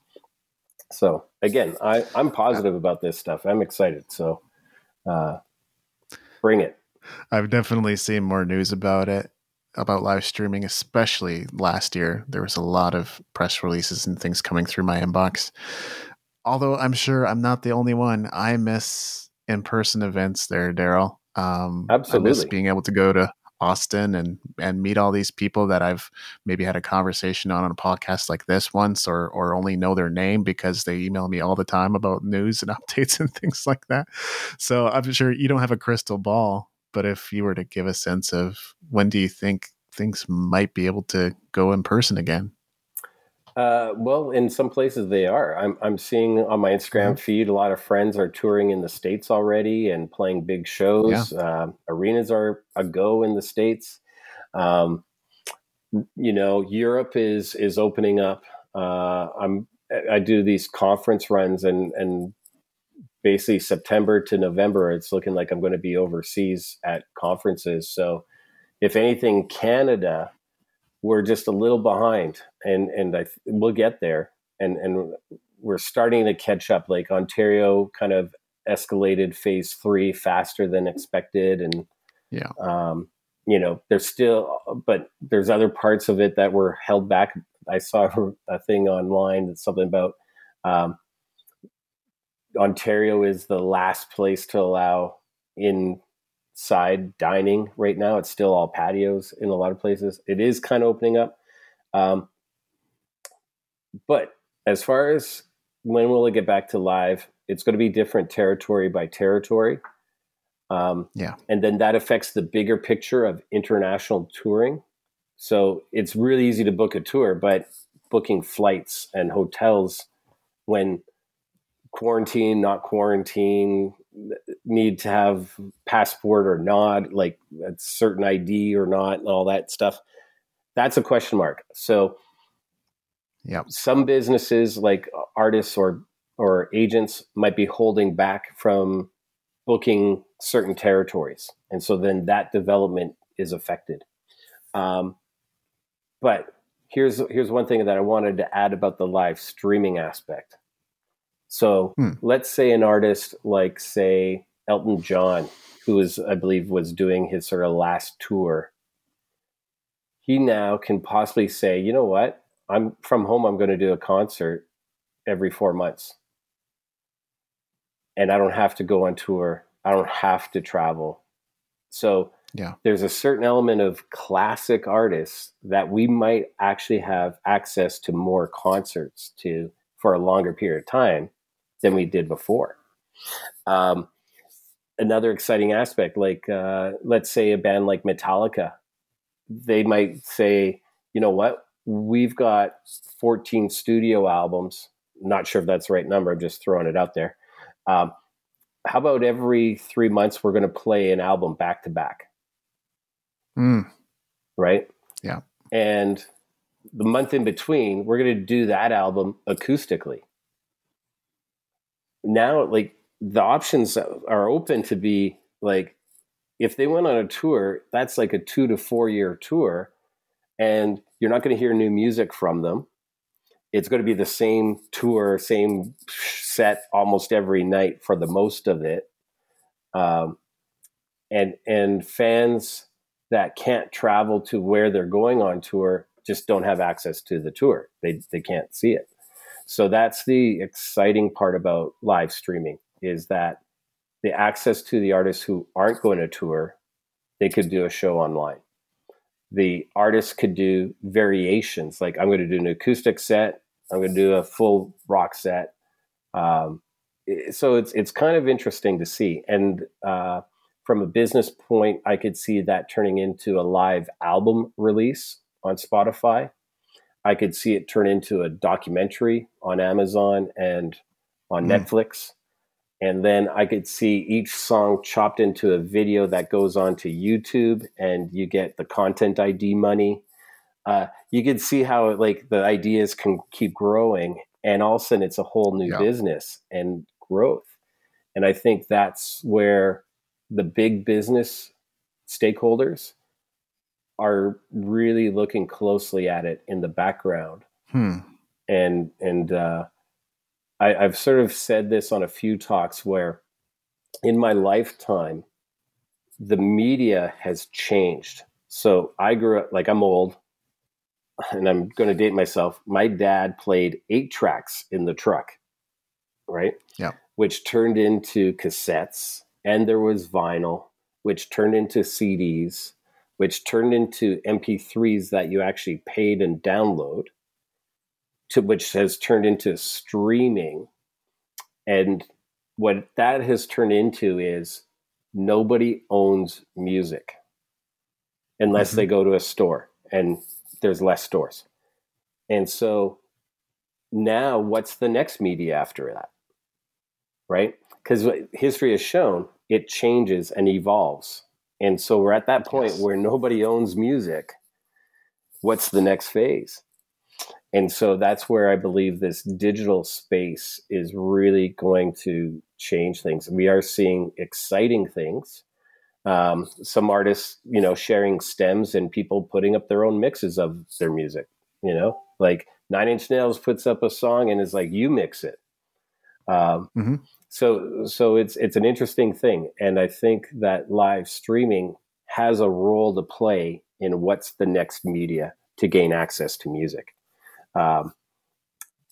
So again, I I'm positive about this stuff. I'm excited. So uh, bring it. I've definitely seen more news about it about live streaming, especially last year. There was a lot of press releases and things coming through my inbox. Although I'm sure I'm not the only one. I miss in person events there, Darryl. Um, Absolutely. I miss being able to go to Austin and and meet all these people that I've maybe had a conversation on on a podcast like this once or or only know their name because they email me all the time about news and updates and things like that. So I'm sure you don't have a crystal ball, but if you were to give a sense of when do you think things might be able to go in person again? Uh, well, in some places they are. I'm I'm seeing on my Instagram mm-hmm. feed a lot of friends are touring in the states already and playing big shows. Yeah. Uh, arenas are a go in the states. Um, you know, Europe is is opening up. Uh, I'm I do these conference runs and and basically September to November, it's looking like I'm going to be overseas at conferences. So, if anything, Canada we're just a little behind, and and I we'll get there, and and we're starting to catch up. Like Ontario, kind of escalated phase three faster than expected, and yeah, um, you know, there's still, but there's other parts of it that were held back. I saw a thing online that's something about um, Ontario is the last place to allow inside dining right now. It's still all patios in a lot of places. It is kind of opening up. Um, but as far as when will it get back to live, it's going to be different territory by territory. Um, yeah. And then that affects the bigger picture of international touring. So it's really easy to book a tour, but booking flights and hotels when quarantine, not quarantine, need to have passport or not, like a certain ID or not, and all that stuff. That's a question mark. So, yeah, some businesses like artists or or agents might be holding back from booking certain territories, and so then that development is affected. Um, but here's here's one thing that I wanted to add about the live streaming aspect. So hmm. let's say an artist like, say, Elton John, who is I believe, was doing his sort of last tour. He now can possibly say, you know what? I'm from home. I'm going to do a concert every four months, and I don't have to go on tour. I don't have to travel. So yeah, there's a certain element of classic artists that we might actually have access to more concerts to for a longer period of time than we did before. Um, another exciting aspect, like uh, let's say a band like Metallica, they might say, you know what, we've got 14 studio albums. Not sure if that's the right number. I'm just throwing it out there. Um, how about every three months we're going to play an album back to back? Mm. Right. Yeah. And the month in between, we're going to do that album acoustically now like the options are open to be like if they went on a tour that's like a two to four year tour and you're not going to hear new music from them. It's going to be the same tour same set almost every night for the most of it. Um, and and fans that can't travel to where they're going on tour just don't have access to the tour. They they can't see it so that's the exciting part about live streaming is that the access to the artists who aren't going to tour, they could do a show online. The artists could do variations, like I'm going to do an acoustic set, I'm going to do a full rock set. Um, so it's it's kind of interesting to see, and uh, from a business point, I could see that turning into a live album release on Spotify I could see it turn into a documentary on Amazon and on Mm. Netflix. And then I could see each song chopped into a video that goes on to YouTube and you get the content ID money. Uh, you could see how like the ideas can keep growing and all of a sudden it's a whole new Yeah. business and growth. And I think that's where the big business stakeholders are really looking closely at it in the background Hmm. and and uh, I, I've sort of said this on a few talks where in my lifetime the media has changed so i grew up like i'm old and i'm going to date myself my dad played eight tracks in the truck right Yeah. which turned into cassettes and there was vinyl which turned into cds which turned into mp3s that you actually paid and download to which has turned into streaming. And what that has turned into is nobody owns music unless Mhm. they go to a store and there's less stores. And so now what's the next media after that right? Because history has shown it changes and evolves and so we're at that point Yes. where nobody owns music what's the next phase and so that's where I believe this digital space is really going to change things. We are seeing exciting things. Um, some artists, you know, sharing stems and people putting up their own mixes of their music. You know, like Nine Inch Nails puts up a song and is like, "You mix it." Um, Mhm. So, so it's it's an interesting thing, and I think that live streaming has a role to play in what's the next media to gain access to music. Um,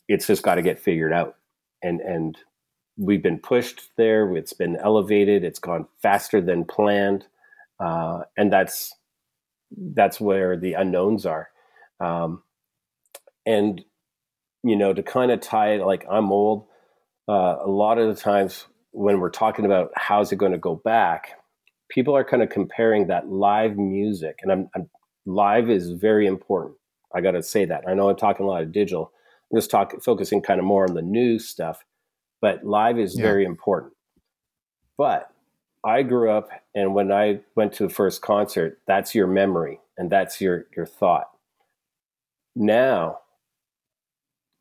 it's just got to get figured out. And and we've been pushed there. It's been elevated. It's gone faster than planned. Uh, and that's that's where the unknowns are. Um, and you know to kind of tie it like i'm old uh, a lot of the times when we're talking about how's it going to go back people are kind of comparing that live music and I'm, I'm live is very important I got to say that. I know I'm talking a lot of digital. I'm just talking, focusing kind of more on the new stuff, but live is Yeah. very important. But I grew up, and when I went to the first concert, that's your memory and that's your your thought. Now,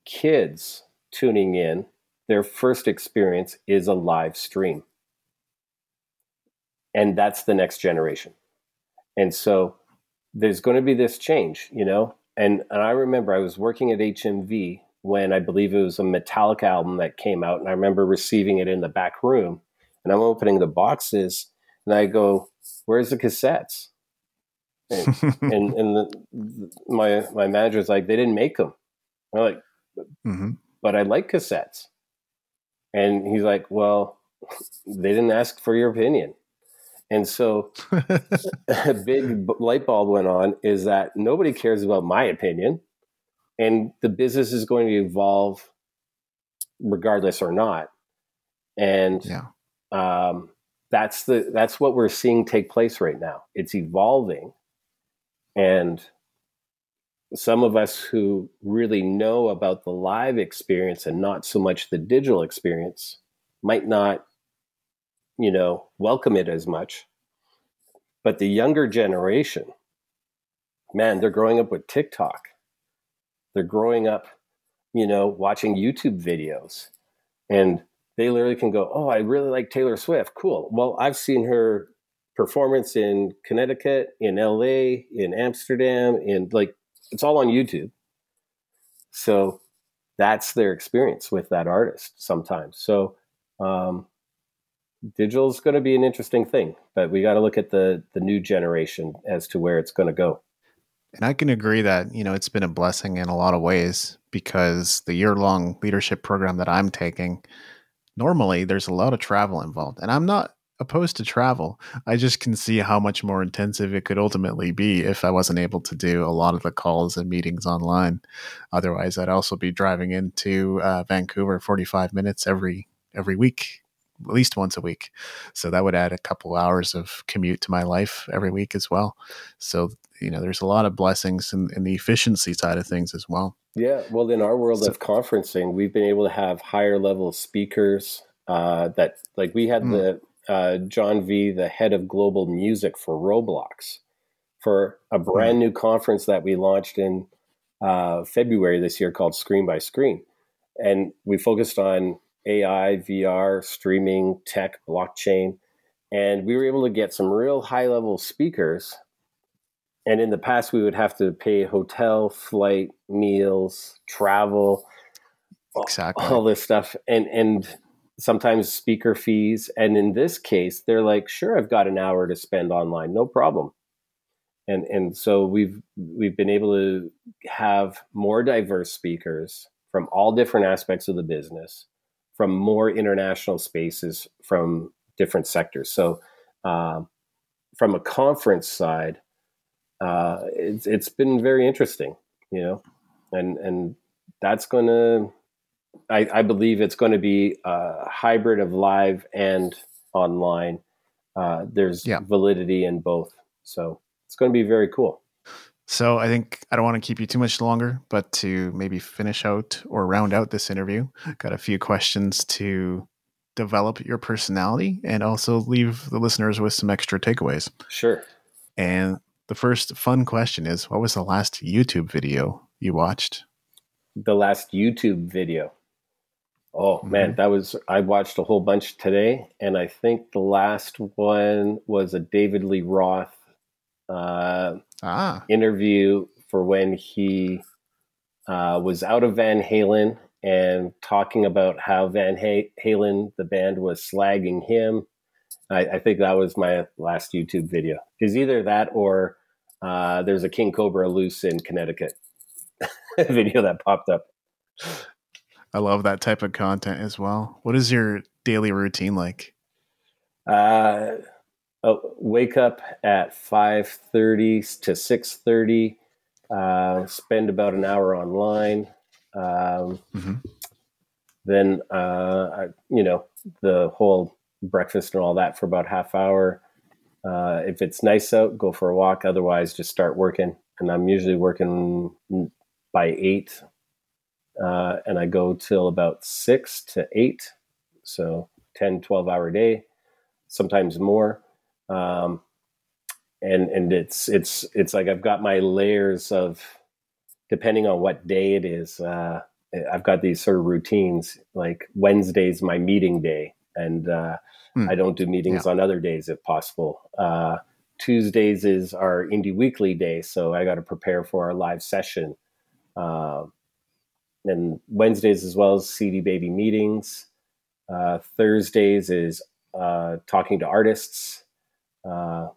kids tuning in, their first experience is a live stream, and that's the next generation. And so, there's going to be this change, you know. And and I remember I was working at HMV when I believe it was a Metallica album that came out, and I remember receiving it in the back room, and I'm opening the boxes, and I go, "Where's the cassettes?" And and, and the, my my manager's like, "They didn't make them." I'm like, hmm "But I like cassettes," and he's like, "Well, they didn't ask for your opinion." And so a big light bulb went on is that nobody cares about my opinion and the business is going to evolve regardless or not and yeah. um, that's the that's what we're seeing take place right now it's evolving and some of us who really know about the live experience and not so much the digital experience might not you know welcome it as much. But the younger generation man they're growing up with tiktok. They're growing up you know watching youtube videos. And they literally can go oh i really like taylor swift. Cool. Well i've seen her performance in connecticut in la in amsterdam in like it's all on youtube. So that's their experience with that artist sometimes. So um, digital is going to be an interesting thing but we got to look at the the new generation as to where it's going to go. And I can agree that, you know, it's been a blessing in a lot of ways because the year long leadership program that I'm taking, normally there's a lot of travel involved. And I'm not opposed to travel. I just can see how much more intensive it could ultimately be if I wasn't able to do a lot of the calls and meetings online. Otherwise, I'd also be driving into uh, Vancouver 45 minutes every every week at least once a week. So that would add a couple hours of commute to my life every week as well. So, you know, there's a lot of blessings in, in the efficiency side of things as well. Yeah. Well, in our world so, of conferencing, we've been able to have higher level speakers uh, that, like, we had mm. the uh, John V, the head of global music for Roblox, for a hmm. brand new conference that we launched in uh, February this year called Screen by Screen. And we focused on AI, VR, streaming, tech, blockchain. And we were able to get some real high level speakers. And in the past, we would have to pay hotel, flight, meals, travel, exactly. all this stuff. And, and sometimes speaker fees. And in this case, they're like, sure, I've got an hour to spend online, no problem. And, and so we've we've been able to have more diverse speakers from all different aspects of the business from more international spaces from different sectors. So, uh, from a conference side, uh, it's it's been very interesting, you know, and and that's going to, I, I, believe it's going to be a hybrid of live and online. Uh, there's yeah. validity in both, so it's going to be very cool. So I think I don't want to keep you too much longer, but to maybe finish out or round out this interview, got a few questions to develop your personality and also leave the listeners with some extra takeaways. Sure. And the first fun question is what was the last YouTube video you watched? The last YouTube video. Oh mm-hmm. man, that was I watched a whole bunch today and I think the last one was a David Lee Roth uh, ah. interview for when he uh, was out of Van Halen and talking about how Van Halen, the band, was slagging him. I, I think that was my last YouTube video. Is either that or uh, there's a King Cobra loose in Connecticut video that popped up. I love that type of content as well. What is your daily routine like? Uh, oh, wake up at 5.30 to 6.30 uh, spend about an hour online um, mm-hmm. then uh, you know the whole breakfast and all that for about half hour uh, if it's nice out go for a walk otherwise just start working and i'm usually working by eight uh, and i go till about six to eight so 10 12 hour day sometimes more um, and and it's it's it's like I've got my layers of depending on what day it is. Uh, I've got these sort of routines. Like Wednesday's my meeting day, and uh, hmm. I don't do meetings yeah. on other days if possible. Uh, Tuesdays is our indie weekly day, so I got to prepare for our live session. Uh, and Wednesdays as well as CD Baby meetings. Uh, Thursdays is uh, talking to artists uh,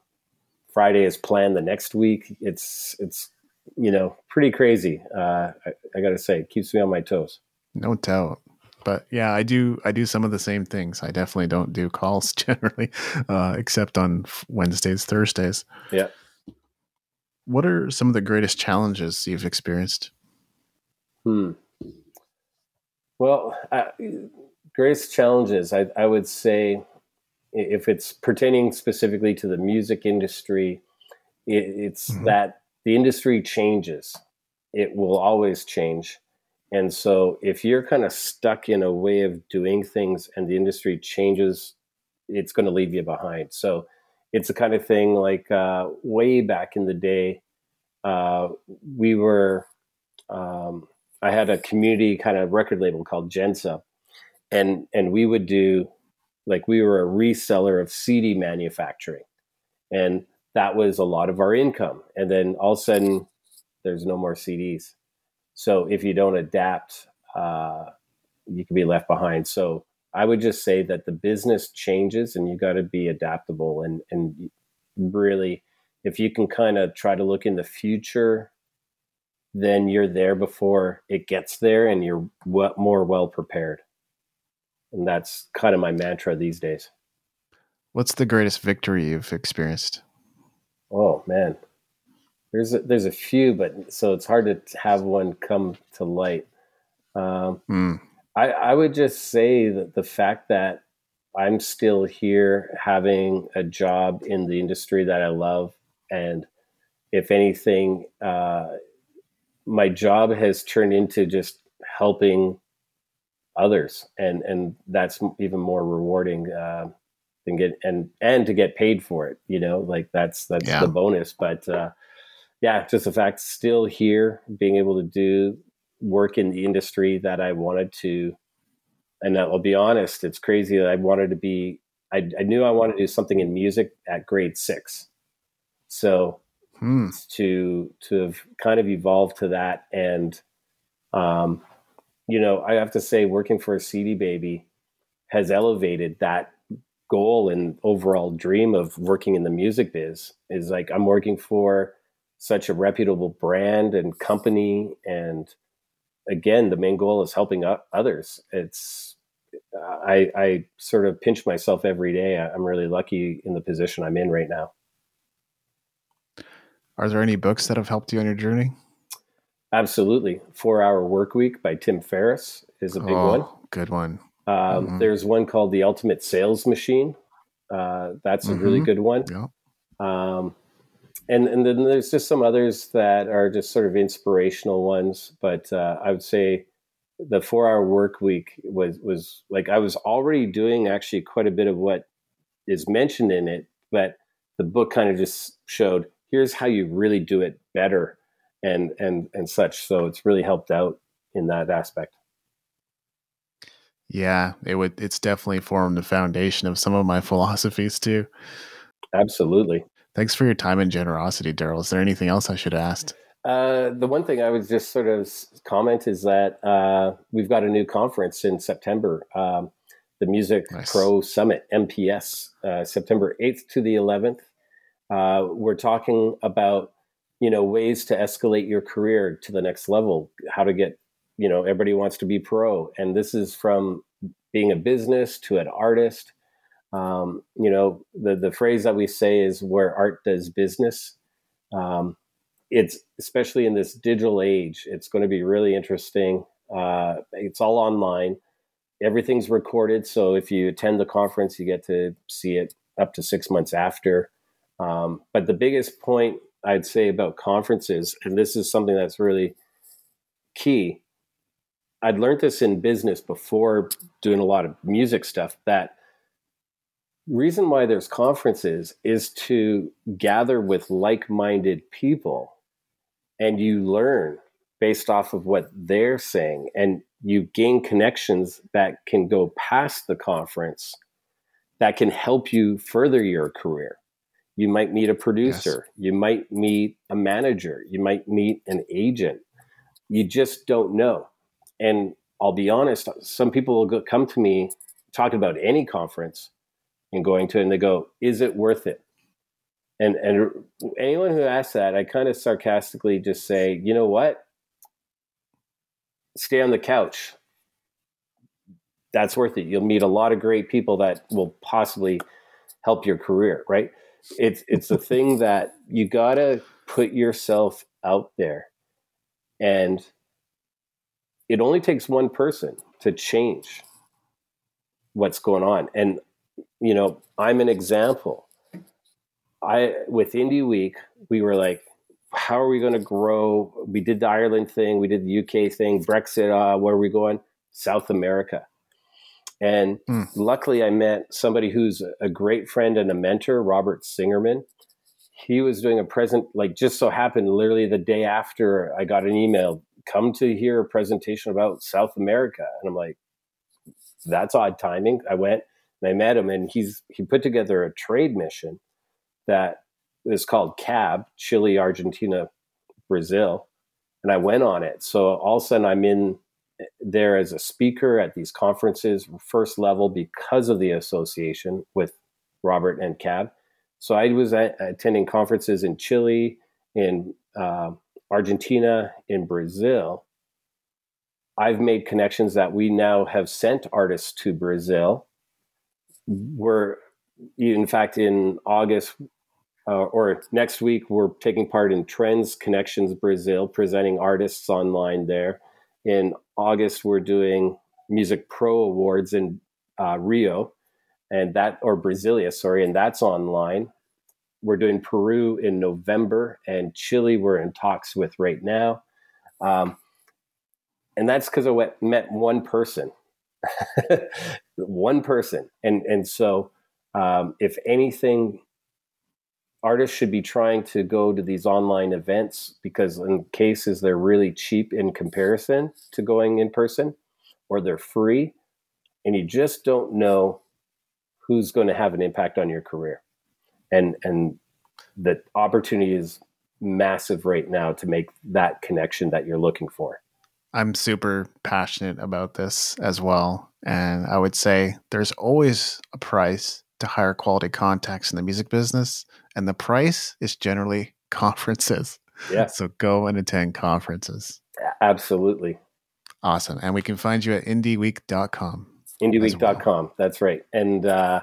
Friday is planned the next week. It's it's you know pretty crazy. Uh, I, I got to say, it keeps me on my toes. No doubt. But yeah, I do. I do some of the same things. I definitely don't do calls generally, uh, except on Wednesdays, Thursdays. Yeah. What are some of the greatest challenges you've experienced? Hmm. Well, uh, greatest challenges, I, I would say if it's pertaining specifically to the music industry, it, it's mm-hmm. that the industry changes. It will always change. And so if you're kind of stuck in a way of doing things and the industry changes, it's going to leave you behind. So it's the kind of thing like uh, way back in the day, uh, we were, um, I had a community kind of record label called Gensa. And, and we would do like we were a reseller of CD manufacturing. And that was a lot of our income. And then all of a sudden, there's no more CDs. So if you don't adapt, uh, you can be left behind. So I would just say that the business changes and you got to be adaptable and, and really, if you can kind of try to look in the future, then you're there before it gets there and you're more well prepared and that's kind of my mantra these days. What's the greatest victory you've experienced? Oh man, there's a, there's a few, but so it's hard to have one come to light. Um, mm. I, I would just say that the fact that I'm still here having a job in the industry that I love. And if anything, uh, my job has turned into just helping others. And, and that's even more rewarding. Uh, than get and and to get paid for it you know like that's that's yeah. the bonus but uh yeah just the fact still here being able to do work in the industry that i wanted to and I'll be honest, it's crazy that I wanted to be. I, I knew I wanted to do something in music at grade six, so hmm. to to have kind of evolved to that, and um, you know, I have to say, working for a CD Baby has elevated that goal and overall dream of working in the music biz. Is like I'm working for such a reputable brand and company and again, the main goal is helping others. It's I, I sort of pinch myself every day. I'm really lucky in the position I'm in right now. Are there any books that have helped you on your journey? Absolutely. Four Hour Work Week by Tim Ferriss is a big oh, one. Good one. Um, mm-hmm. There's one called The Ultimate Sales Machine. Uh, that's a mm-hmm. really good one. Yeah. Um, and and then there's just some others that are just sort of inspirational ones. But uh, I would say the four hour work week was was like I was already doing actually quite a bit of what is mentioned in it, but the book kind of just showed here's how you really do it better and and and such. So it's really helped out in that aspect. Yeah, it would it's definitely formed the foundation of some of my philosophies too. Absolutely. Thanks for your time and generosity, Darryl. Is there anything else I should have asked? Uh, the one thing I would just sort of comment is that uh, we've got a new conference in September, um, the Music nice. Pro Summit, MPS, uh, September 8th to the 11th. Uh, we're talking about, you know, ways to escalate your career to the next level, how to get, you know, everybody wants to be pro. And this is from being a business to an artist um, you know, the the phrase that we say is where art does business. Um, it's especially in this digital age. It's going to be really interesting. Uh, it's all online. Everything's recorded, so if you attend the conference, you get to see it up to six months after. Um, but the biggest point I'd say about conferences, and this is something that's really key. I'd learned this in business before doing a lot of music stuff that reason why there's conferences is to gather with like-minded people and you learn based off of what they're saying and you gain connections that can go past the conference that can help you further your career you might meet a producer yes. you might meet a manager you might meet an agent you just don't know and i'll be honest some people will go, come to me talking about any conference and going to it and they go, is it worth it? And and anyone who asks that, I kind of sarcastically just say, you know what? Stay on the couch. That's worth it. You'll meet a lot of great people that will possibly help your career, right? It's it's a thing that you gotta put yourself out there. And it only takes one person to change what's going on. And you know, I'm an example. I with Indie Week, we were like, how are we going to grow? We did the Ireland thing, we did the UK thing, Brexit. Uh, where are we going? South America. And mm. luckily, I met somebody who's a great friend and a mentor, Robert Singerman. He was doing a present, like just so happened, literally the day after I got an email, come to hear a presentation about South America. And I'm like, that's odd timing. I went, and I met him, and he's he put together a trade mission that is called CAB, Chile, Argentina, Brazil, and I went on it. So all of a sudden, I'm in there as a speaker at these conferences, first level, because of the association with Robert and CAB. So I was at, attending conferences in Chile, in uh, Argentina, in Brazil. I've made connections that we now have sent artists to Brazil we're in fact in August uh, or next week we're taking part in Trends Connections Brazil, presenting artists online there. In August we're doing Music Pro Awards in uh, Rio, and that or Brasilia, sorry, and that's online. We're doing Peru in November, and Chile we're in talks with right now. Um, and that's because I went, met one person, one person, and and so um, if anything, artists should be trying to go to these online events because in cases they're really cheap in comparison to going in person, or they're free, and you just don't know who's going to have an impact on your career, and and the opportunity is massive right now to make that connection that you're looking for. I'm super passionate about this as well. And I would say there's always a price to hire quality contacts in the music business. And the price is generally conferences. Yeah. So go and attend conferences. Absolutely. Awesome. And we can find you at indieweek.com. Indieweek.com. Well. That's right. And uh,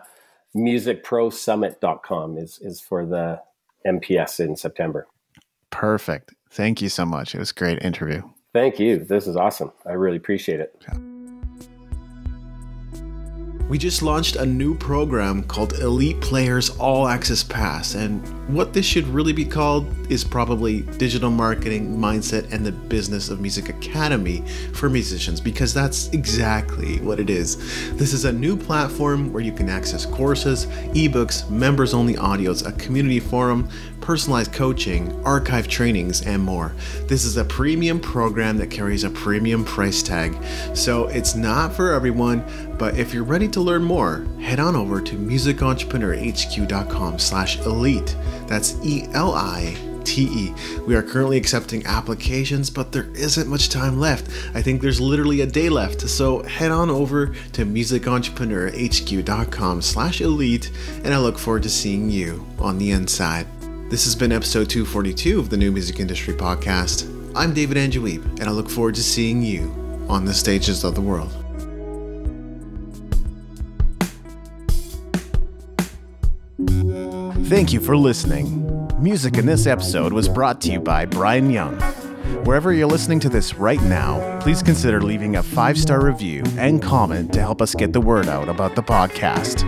musicprosummit.com is, is for the MPS in September. Perfect. Thank you so much. It was a great interview. Thank you. This is awesome. I really appreciate it. Yeah. We just launched a new program called Elite Players All Access Pass, and what this should really be called is probably Digital Marketing Mindset and the Business of Music Academy for musicians, because that's exactly what it is. This is a new platform where you can access courses, ebooks, members only audios, a community forum, personalized coaching, archive trainings, and more. This is a premium program that carries a premium price tag, so it's not for everyone, but if you're ready to learn more, head on over to musicentrepreneurhq.com slash elite. That's E-L-I TE. We are currently accepting applications, but there isn't much time left. I think there's literally a day left. So head on over to musicentrepreneurhq.com slash elite, and I look forward to seeing you on the inside. This has been episode 242 of the New Music Industry Podcast. I'm David Andrew Wiebe, and I look forward to seeing you on the stages of the world. Thank you for listening. Music in this episode was brought to you by Brian Young. Wherever you're listening to this right now, please consider leaving a five star review and comment to help us get the word out about the podcast.